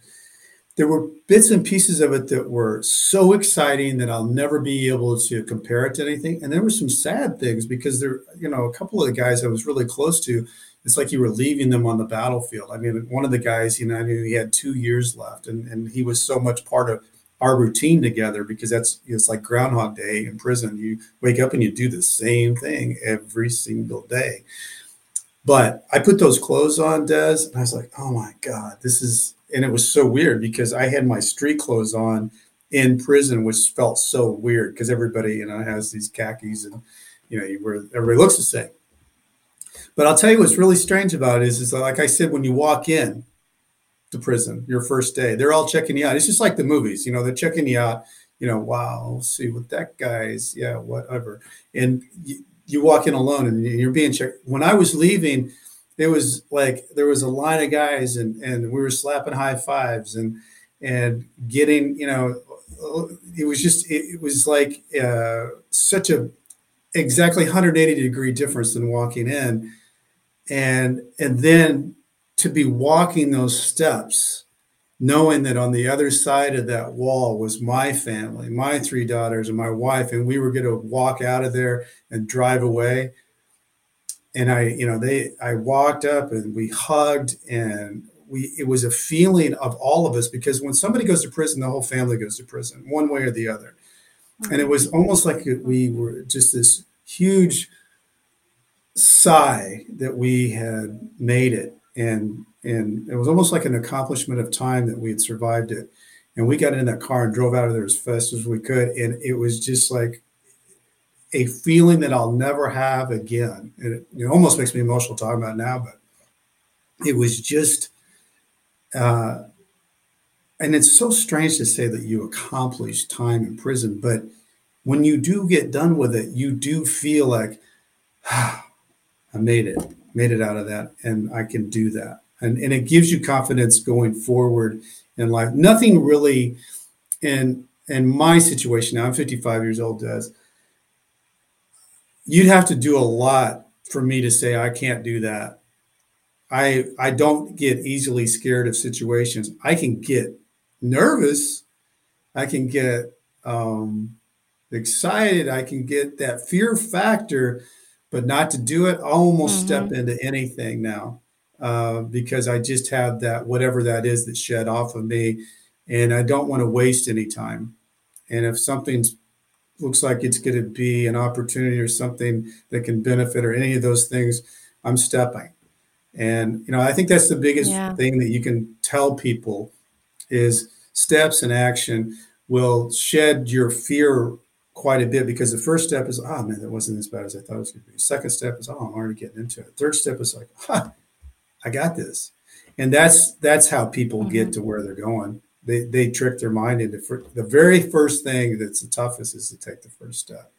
there were bits and pieces of it that were so exciting that I'll never be able to compare it to anything. And there were some sad things because there you know a couple of the guys I was really close to it's like you were leaving them on the battlefield. I mean, one of the guys, you know, I knew he had two years left, and, and he was so much part of our routine together because that's it's like Groundhog Day in prison. You wake up and you do the same thing every single day. But I put those clothes on, Des, and I was like, oh my God, this is, and it was so weird because I had my street clothes on in prison, which felt so weird because everybody, you know, has these khakis and, you know, you wear, everybody looks the same. But I'll tell you what's really strange about it is, is like I said, when you walk in to prison, your first day, they're all checking you out. It's just like the movies, you know, they're checking you out. You know, wow, see what that guy's, yeah, whatever. And you, you walk in alone and you're being checked. When I was leaving, it was like there was a line of guys and and we were slapping high fives and and getting, you know, it was just it, it was like uh, such a exactly 180 degree difference than walking in and and then to be walking those steps knowing that on the other side of that wall was my family my three daughters and my wife and we were going to walk out of there and drive away. And i you know they i walked up and we hugged and we it was a feeling of all of us because when somebody goes to prison the whole family goes to prison one way or the other. And it was almost like we were just this huge sigh that we had made it. And and it was almost like an accomplishment of time that we had survived it. And we got in that car and drove out of there as fast as we could. And it was just like a feeling that I'll never have again. And it, it almost makes me emotional talking about now but it was just uh, and it's so strange to say that you accomplished time in prison but when you do get done with it you do feel like ah, I made it, made it out of that, and I can do that. And, and it gives you confidence going forward in life. Nothing really in in my situation now, I'm 55 years old, Des you'd have to do a lot for me to say I can't do that. I I don't get easily scared of situations. I can get nervous. I can get um, excited. I can get that fear factor but not to do it, I'll almost mm-hmm. step into anything now uh, because I just have that whatever that is that shed off of me, and I don't want to waste any time. And if something looks like it's going to be an opportunity or something that can benefit or any of those things, I'm stepping. And you know, I think that's the biggest yeah. thing that you can tell people is steps and action will shed your fear quite a bit because the first step is, oh man, that wasn't as bad as I thought it was going to be. Second step is, oh, I'm already getting into it. Third step is like, huh, I got this, and that's that's how people mm-hmm. get to where they're going. They they trick their mind into the very first thing that's the toughest is to take the first step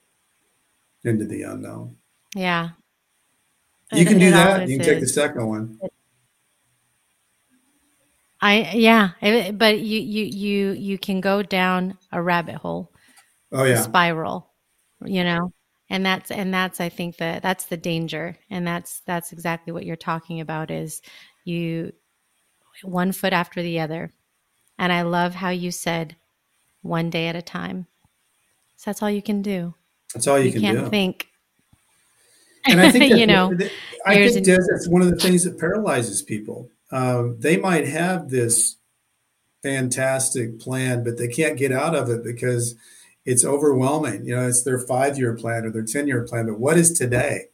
into the unknown. Yeah, you can do that. You can take the second one. I yeah, but you you you you can go down a rabbit hole oh yeah. spiral you know? And that's and that's i think that that's the danger. And that's that's exactly what you're talking about is you one foot after the other. And i love how you said one day at a time. So that's all you can do. That's all you, you can can't do. think. And i think you know i think that's one of the things that paralyzes people. Um, they might have this fantastic plan but they can't get out of it because it's overwhelming. You know, it's their five year plan or their 10 year plan, but what is today?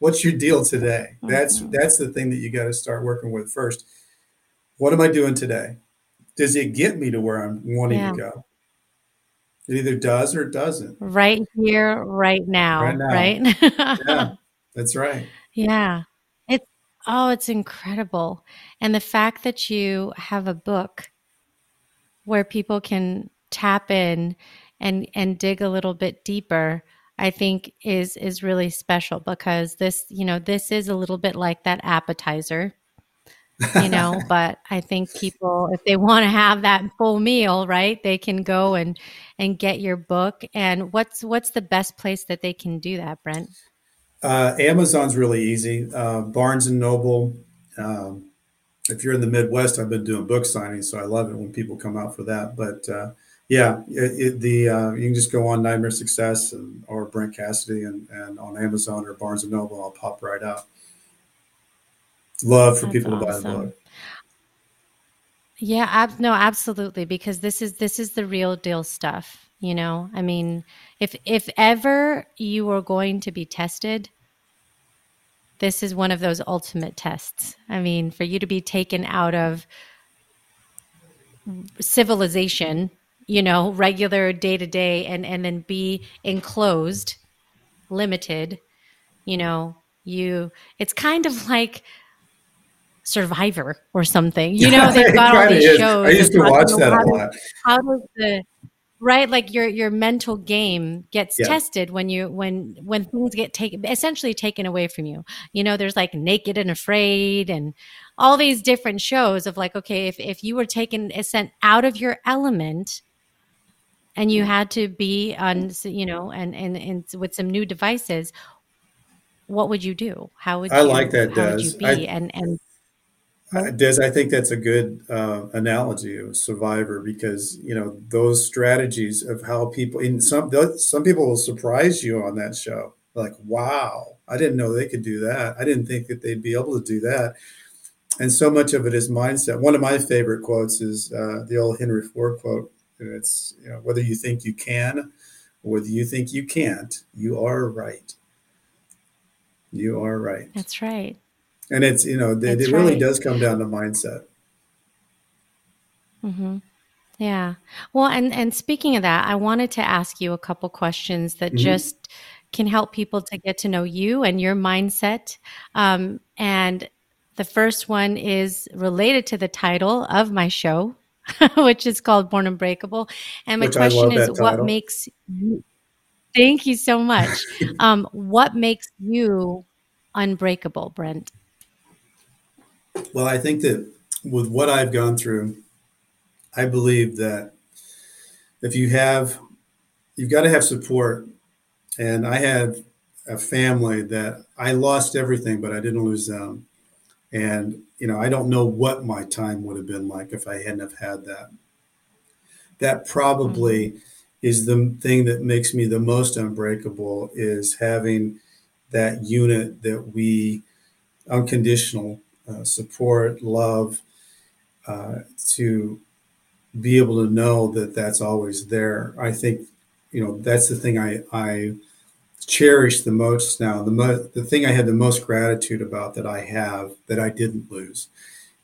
What's your deal today? That's mm-hmm. that's the thing that you got to start working with first. What am I doing today? does it get me to where I'm wanting yeah. to go? It either does or it doesn't. Right here, right now. Right? Now. right? yeah, that's right. Yeah. It's oh, it's incredible. And the fact that you have a book where people can tap in and and dig a little bit deeper I think is is really special because this, you know, this is a little bit like that appetizer you know but i think people if they want to have that full meal right they can go and and get your book. And what's what's the best place that they can do that brent? Uh, amazon's really easy. Uh, barnes and noble um, if you're in the midwest i've been doing book signings so i love it when people come out for that but uh, yeah it, it, the uh, you can just go on nightmare success and, or brent cassidy and, and on amazon or barnes and noble i'll pop right up. love for That's people to buy the book. Yeah, ab- no, absolutely, because this is this is the real deal stuff. You know, I mean, if if ever you were going to be tested, this is one of those ultimate tests. I mean, for you to be taken out of civilization, you know, regular day to day, and and then be enclosed, limited, you know, you. It's kind of like Survivor or something. You know, they've got all these is. shows. I used to watch that a lot. How does the right like your your mental game gets yeah. tested when you when when things get taken essentially taken away from you you know there's like naked and afraid and all these different shows of like okay if, if you were taken sent out of your element and you had to be on you know and and, and with some new devices what would you do how would you, i like that how Des. would you be I, and and Des, I think that's a good uh, analogy of Survivor because you know those strategies of how people in some some people will surprise you on that show. Like, wow, I didn't know they could do that. I didn't think that they'd be able to do that. And so much of it is mindset. One of my favorite quotes is uh, the old Henry Ford quote. And it's you know, whether you think you can or whether you think you can't, you are right. You are right. That's right and it's you know it, it really right. does come down to mindset mm-hmm. yeah well and and speaking of that i wanted to ask you a couple questions that mm-hmm. just can help people to get to know you and your mindset um, and the first one is related to the title of my show which is called born unbreakable and my which question is what makes you thank you so much um, what makes you unbreakable brent well, I think that with what I've gone through, I believe that if you have, you've got to have support. And I have a family that I lost everything, but I didn't lose them. And, you know, I don't know what my time would have been like if I hadn't have had that. That probably mm-hmm. is the thing that makes me the most unbreakable is having that unit that we unconditional uh, support, love, uh, to be able to know that that's always there. I think, you know, that's the thing I, I cherish the most now. The, mo- the thing I had the most gratitude about that I have that I didn't lose.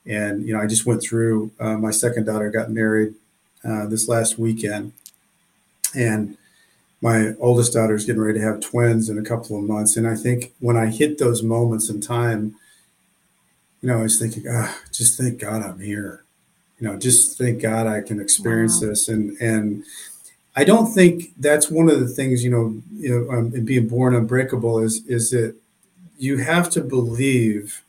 And, you know, I just went through, uh, my second daughter got married uh, this last weekend. And my oldest daughter is getting ready to have twins in a couple of months. And I think when I hit those moments in time, you know, I was thinking, ah, just thank God I'm here. You know, just thank God I can experience wow. this. And and I don't think that's one of the things, you know, you know, um, in being born unbreakable is is that you have to believe,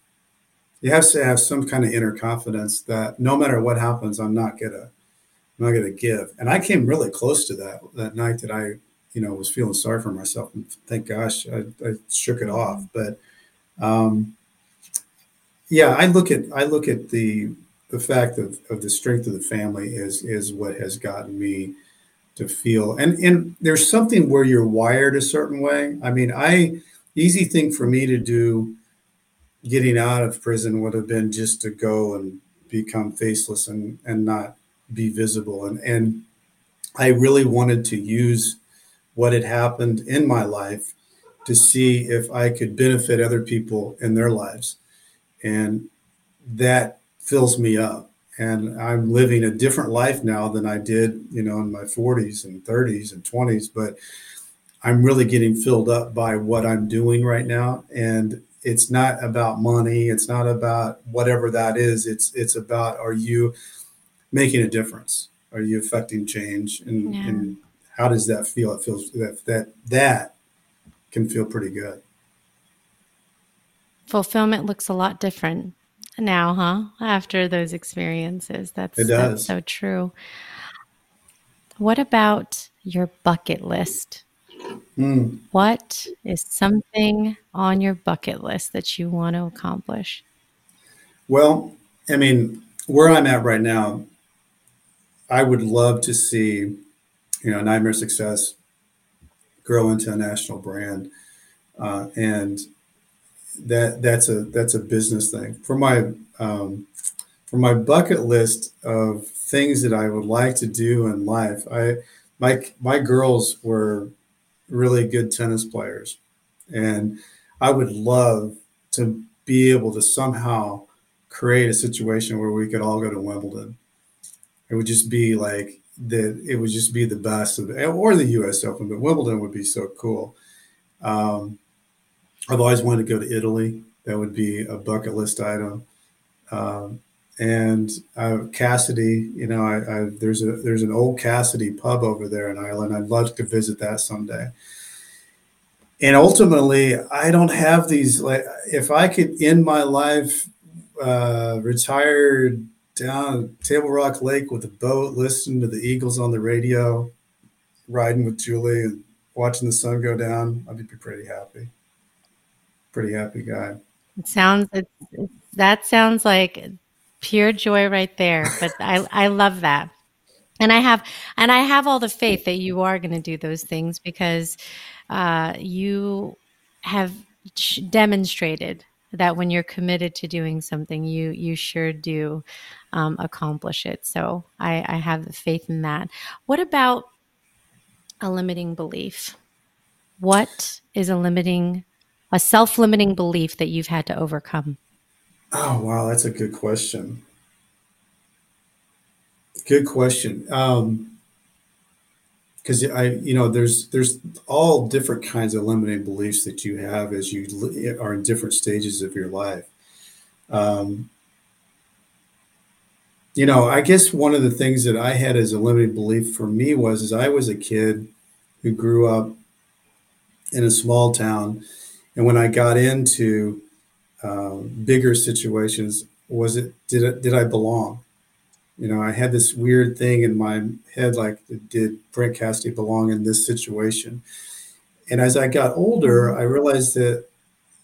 you have to have some kind of inner confidence that no matter what happens, I'm not gonna, I'm not gonna give. And I came really close to that that night that I, you know, was feeling sorry for myself. And thank gosh, I, I shook it off. But um, yeah, I look at I look at the the fact of, of the strength of the family is is what has gotten me to feel. And and there's something where you're wired a certain way. I mean, I easy thing for me to do getting out of prison would have been just to go and become faceless and and not be visible. And and I really wanted to use what had happened in my life to see if I could benefit other people in their lives. And that fills me up and I'm living a different life now than I did, you know, in my 40s and 30s and 20s. But I'm really getting filled up by what I'm doing right now, and it's not about money. It's not about whatever that is. It's it's about are you making a difference? Are you affecting change? And, yeah. and how does that feel? It feels that that that can feel pretty good. Fulfillment looks a lot different now, huh? After those experiences. That's. That's so true. What about your bucket list? Mm. What is something on your bucket list that you want to accomplish? Well, I mean, where I'm at right now, I would love to see, you know, Nightmare Success grow into a national brand, uh, and that that's a that's a business thing. For my um, for my bucket list of things that I would like to do in life, I my my girls were really good tennis players, and I would love to be able to somehow create a situation where we could all go to Wimbledon. It would just be like that. It would just be the best of, or the U.S. Open, but Wimbledon would be so cool. Um, I've always wanted to go to Italy. That would be a bucket list item. Um, and uh, Cassidy, you know, I, I, there's a there's an old Cassidy pub over there in Ireland. I'd love to visit that someday. And ultimately, I don't have these. Like, if I could end my life uh, retired down Table Rock Lake with a boat, listening to the Eagles on the radio, riding with Julie and watching the sun go down, I'd be pretty happy. Pretty happy guy. It sounds it, that sounds like pure joy right there. But I I love that. And I have and I have all the faith that you are going to do those things because uh, you have demonstrated that when you're committed to doing something, you you sure do um, accomplish it. So I, I have the faith in that. What about a limiting belief? What is a limiting, a self-limiting belief that you've had to overcome? Oh wow, that's a good question. Good question. Um, because I, you know, there's there's all different kinds of limiting beliefs that you have as you are in different stages of your life. Um, you know, I guess one of the things that I had as a limiting belief for me was, is I was a kid who grew up in a small town, and when I got into um, bigger situations, was it did it, did I belong? You know, I had this weird thing in my head, like, did Brent Cassidy belong in this situation? And as I got older, I realized that,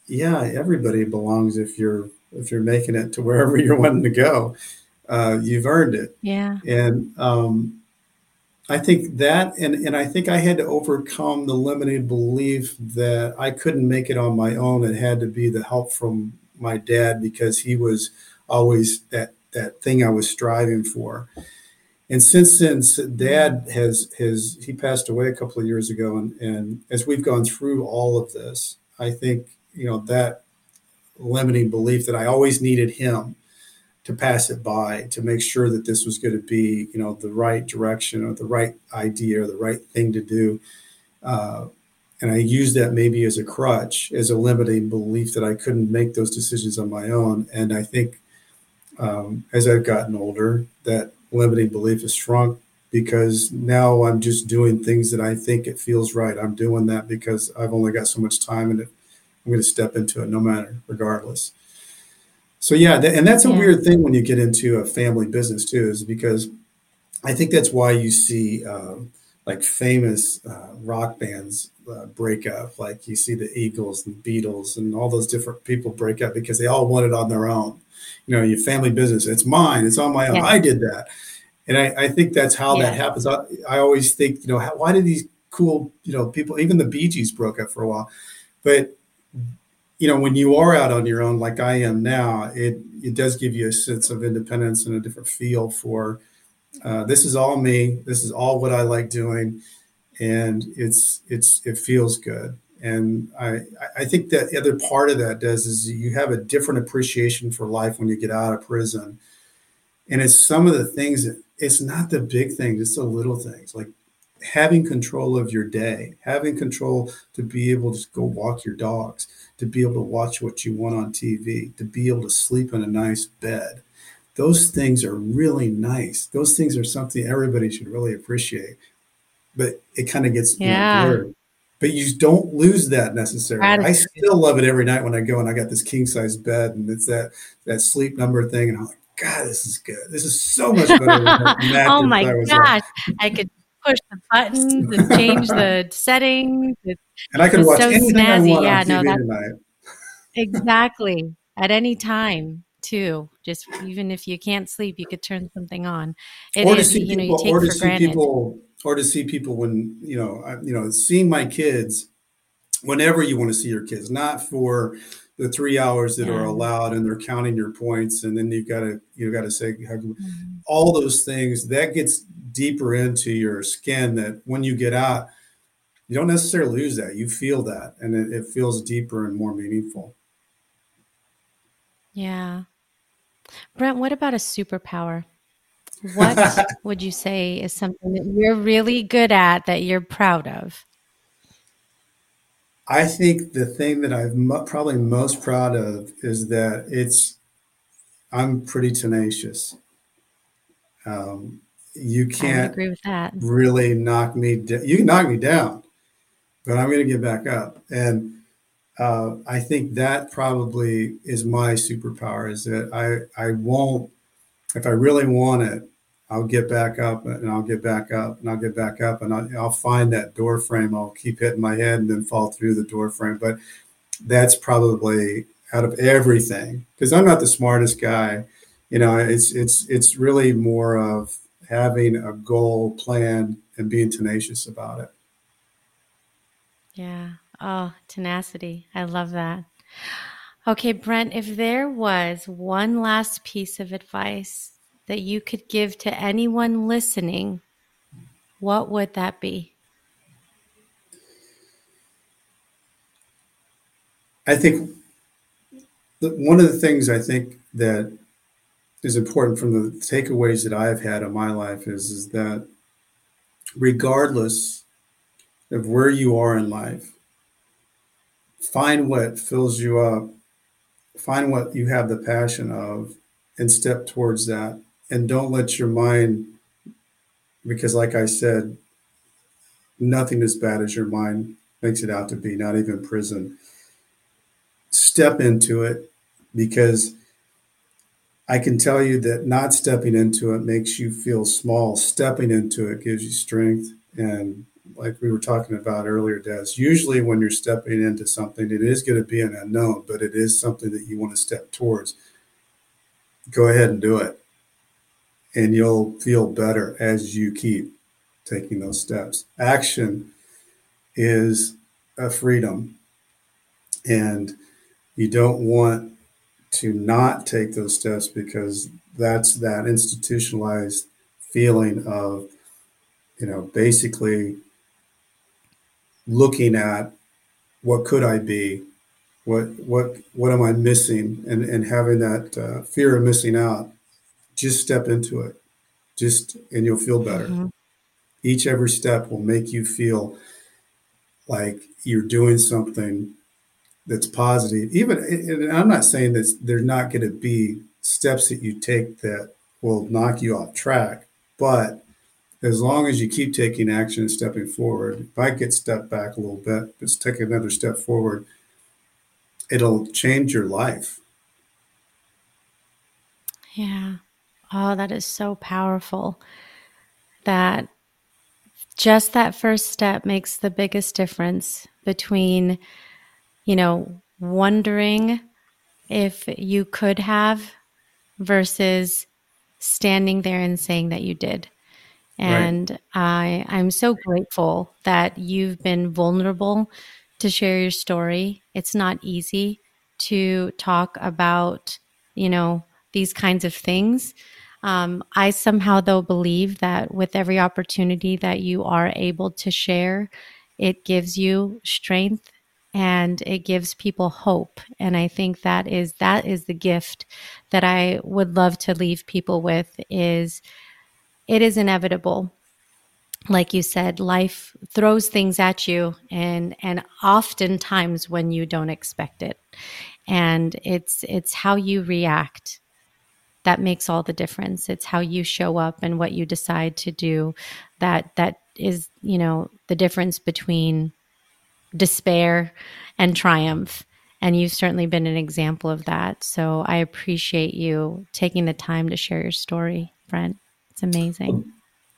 yeah, everybody belongs if you're if you're making it to wherever you're wanting to go. Uh, you've earned it. Yeah. And um, I think that, and and I think I had to overcome the limiting belief that I couldn't make it on my own. It had to be the help from my dad because he was always that that thing I was striving for. And since since Dad has has he passed away a couple of years ago, and and as we've gone through all of this, I think you know that limiting belief that I always needed him to pass it by to make sure that this was going to be you know the right direction or the right idea or the right thing to do. Uh, and I used that maybe as a crutch, as a limiting belief that I couldn't make those decisions on my own. And I think um, as I've gotten older, that limiting belief has shrunk because now I'm just doing things that I think it feels right. I'm doing that because I've only got so much time and I'm going to step into it no matter, regardless. So yeah, and that's a yeah. weird thing when you get into a family business too, is because I think that's why you see um, like famous uh, rock bands uh, break up. Like you see the Eagles and Beatles and all those different people break up because they all want it on their own you know, your family business. It's mine. It's on my own. Yeah. I did that. And I, I think that's how yeah. that happens. I, I, always think, you know, how, why did these cool, you know, people, even the Bee Gees broke up for a while. But, you know, when you are out on your own, like I am now, it, it does give you a sense of independence and a different feel for uh, this is all me. This is all what I like doing. And it's, it's, it feels good. And I, I think that the other part of that does is you have a different appreciation for life when you get out of prison And it's some of the things that it's not the big things, it's the little things like having control of your day, having control to be able to go walk your dogs, to be able to watch what you want on TV, to be able to sleep in a nice bed. Those things are really nice. Those things are something everybody should really appreciate. But it kind of gets yeah. You know, but you don't lose that necessarily. I still love it every night when I go and I got this king size bed and it's that that sleep number thing and I'm like, God, this is good. This is so much better. oh my gosh, I could the buttons and change the settings. and I can watch so anything snazzy. I want yeah, no, tonight. exactly at any time too. Just even if you can't sleep, you could turn something on. It or is, to see you know, people, take or to see granted. people, or to see people when you know, I, you know, seeing my kids. Whenever you want to see your kids, not for the three hours that yeah. are allowed and they're counting your points and then you've got to you've got to say mm-hmm. all those things that gets deeper into your skin that when you get out you don't necessarily lose that you feel that and it, it feels deeper and more meaningful yeah brent what about a superpower what would you say is something that you're really good at that you're proud of I think the thing that I'm probably most proud of is that it's I'm pretty tenacious. Um, you can't agree with that. really knock me down. You can knock me down, but I'm going to get back up. And uh, I think that probably is my superpower is that I, I won't, if I really want it, I'll get back up and I'll get back up and I'll get back up and I'll, I'll, find that door frame. I'll keep hitting my head and then fall through the door frame. But that's probably out of everything because I'm not the smartest guy. You know, it's it's it's really more of having a goal plan and being tenacious about it. Yeah. Oh, tenacity. I love that. Okay, Brent, if there was one last piece of advice that you could give to anyone listening, what would that be? I think one of the things I think that is important from the takeaways that I've had in my life is, is that regardless of where you are in life, find what fills you up, find what you have the passion of, and step towards that and don't let your mind because like i said nothing as bad as your mind makes it out to be not even prison. Step into it because i can tell you that not stepping into it makes you feel small. Stepping into it gives you strength and like we were talking about earlier des usually when you're stepping into something it is going to be an unknown but it is something that you want to step towards. Go ahead and do it and you'll feel better as you keep taking those steps. Action is a freedom, and you don't want to not take those steps because that's that institutionalized feeling of, you know, basically looking at what could I be, what what what am I missing, and and having that uh, fear of missing out just step into it. Just and you'll feel better. Mm-hmm. each every step will make you feel like you're doing something that's positive. Even and i'm not saying that there's not going to be steps that you take that will knock you off track but as long as you keep taking action and stepping forward if i get stepped back a little bit just take another step forward it'll change your life. Yeah Oh, that is so powerful. That just that first step makes the biggest difference between, you know, wondering if you could have versus standing there and saying that you did. And right. I I'm so grateful that you've been vulnerable to share your story. It's not easy to talk about, you know, these kinds of things. Um, I somehow, though, believe that with every opportunity that you are able to share, it gives you strength and it gives people hope. And i think that is that is the gift that i would love to leave people with is it is inevitable. Like you said life throws things at you and and oftentimes when you don't expect it. And it's it's how you react that makes all the difference. It's how you show up and what you decide to do that that is you know the difference between despair and triumph. And you've certainly been an example of that. So i appreciate you taking the time to share your story brent. It's amazing.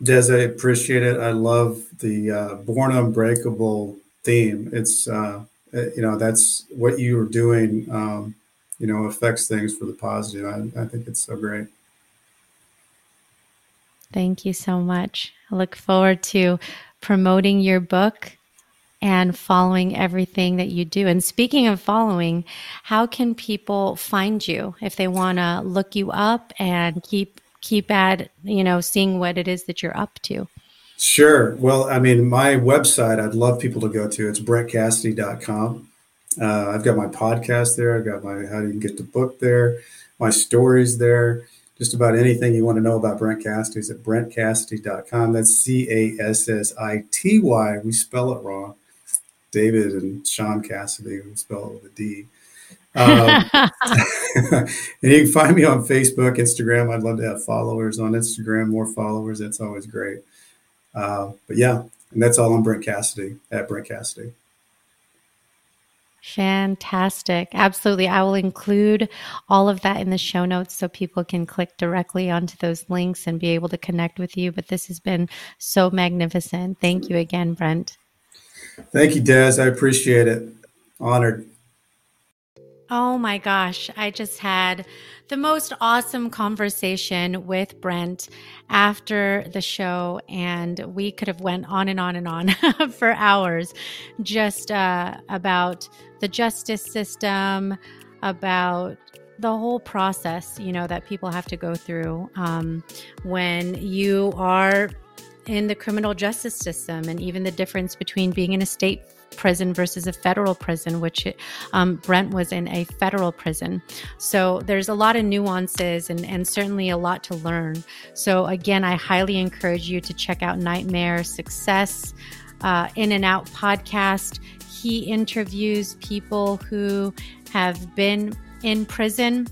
Des i appreciate it. I love the uh, born unbreakable theme. It's uh, you know that's what you are doing um, you know affects things for the positive I, I think it's so great thank you so much i look forward to promoting your book and following everything that you do. And speaking of following, how can people find you if they want to look you up and keep keep at, you know, seeing what it is that you're up to? Sure. Well, I mean, my website, I'd love people to go to. It's brentcassity.com. Uh, I've got my podcast there. I've got my how do you get the book there, my stories there. Just about anything you want to know about Brent Cassity is at brentcassity.com. That's C A S S I T Y. We spell it wrong. David and Sean Cassidy, we spell it with a D. Um, and you can find me on Facebook, Instagram. I'd love to have followers on Instagram, more followers. That's always great. Uh, but yeah, and that's all on Brent Cassity at Brent Cassity. Fantastic. Absolutely. I will include all of that in the show notes so people can click directly onto those links and be able to connect with you. But this has been so magnificent. Thank you again, Brent. Thank you, Des. I appreciate it. Honored. Oh my gosh. I just had the most awesome conversation with Brent after the show and we could have went on and on and on for hours just uh, about the justice system, about the whole process, you know, that people have to go through um, when you are in the criminal justice system and even the difference between being in a state prison versus a federal prison, which um, Brent was in a federal prison. So there's a lot of nuances and, and certainly a lot to learn. So, again, I highly encourage you to check out Nightmare Success uh, In and Out podcast. He interviews people who have been in prison.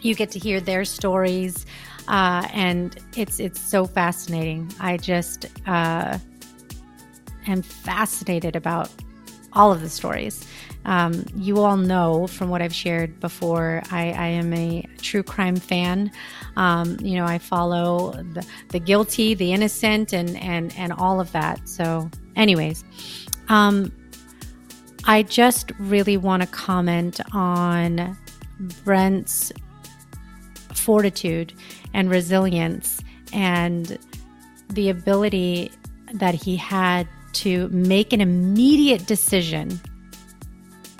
You get to hear their stories uh, and it's it's so fascinating. I just uh, am fascinated about all of the stories. Um, you all know from what I've shared before, I, I am a true crime fan. Um, you know, I follow the, the, guilty, the innocent, and and and all of that. So, anyways, um, I just really want to comment on Brent's fortitude and resilience and the ability that he had to make an immediate decision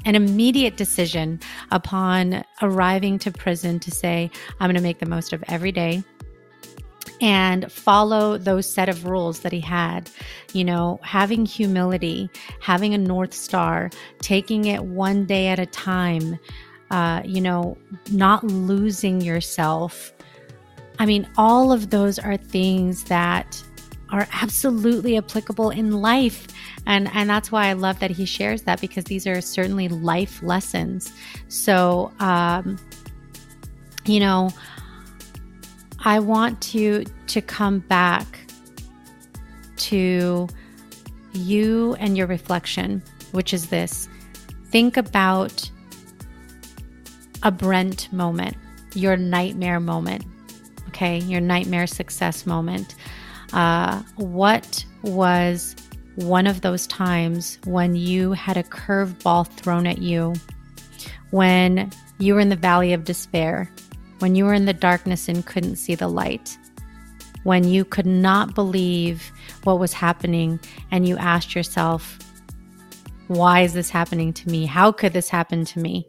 an immediate decision upon arriving to prison to say i'm going to make the most of every day and follow those set of rules that he had. You know, having humility, having a North Star, taking it one day at a time, uh, you know, not losing yourself. I mean, all of those are things that are absolutely applicable in life. And, and that's why I love that he shares that because these are certainly life lessons. So, um, you know, I want to to come back to you and your reflection, which is this. Think about a Brent moment, your nightmare moment, okay, your nightmare success moment. Uh, what was one of those times when you had a curveball thrown at you, when you were in the valley of despair, when you were in the darkness and couldn't see the light, when you could not believe what was happening and you asked yourself, why is this happening to me? How could this happen to me?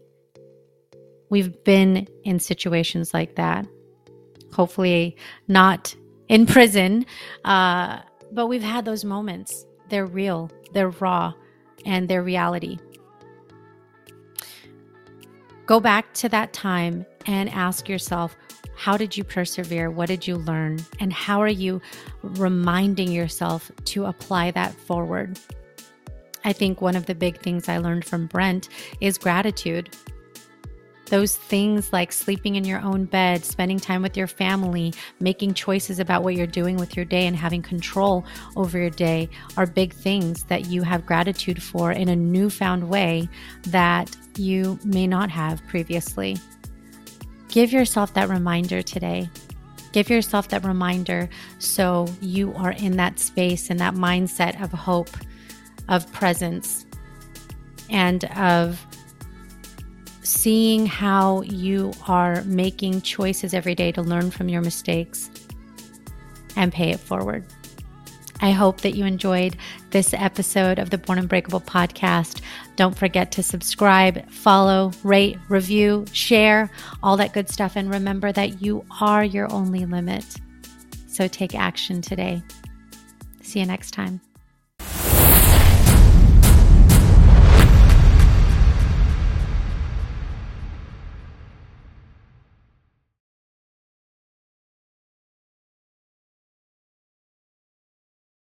We've been in situations like that. Hopefully, not in prison, uh, but we've had those moments. They're real, they're raw, and they're reality. Go back to that time and ask yourself, how did you persevere? What did you learn? And how are you reminding yourself to apply that forward? I think one of the big things I learned from Brent is gratitude. Those things like sleeping in your own bed, spending time with your family, making choices about what you're doing with your day, and having control over your day are big things that you have gratitude for in a newfound way that you may not have previously. Give yourself that reminder today. Give yourself that reminder so you are in that space and that mindset of hope, of presence, and of seeing how you are making choices every day to learn from your mistakes and pay it forward. I hope that you enjoyed this episode of the Born Unbreakable podcast. Don't forget to subscribe, follow, rate, review, share, all that good stuff. And remember that you are your only limit. So take action today. See you next time.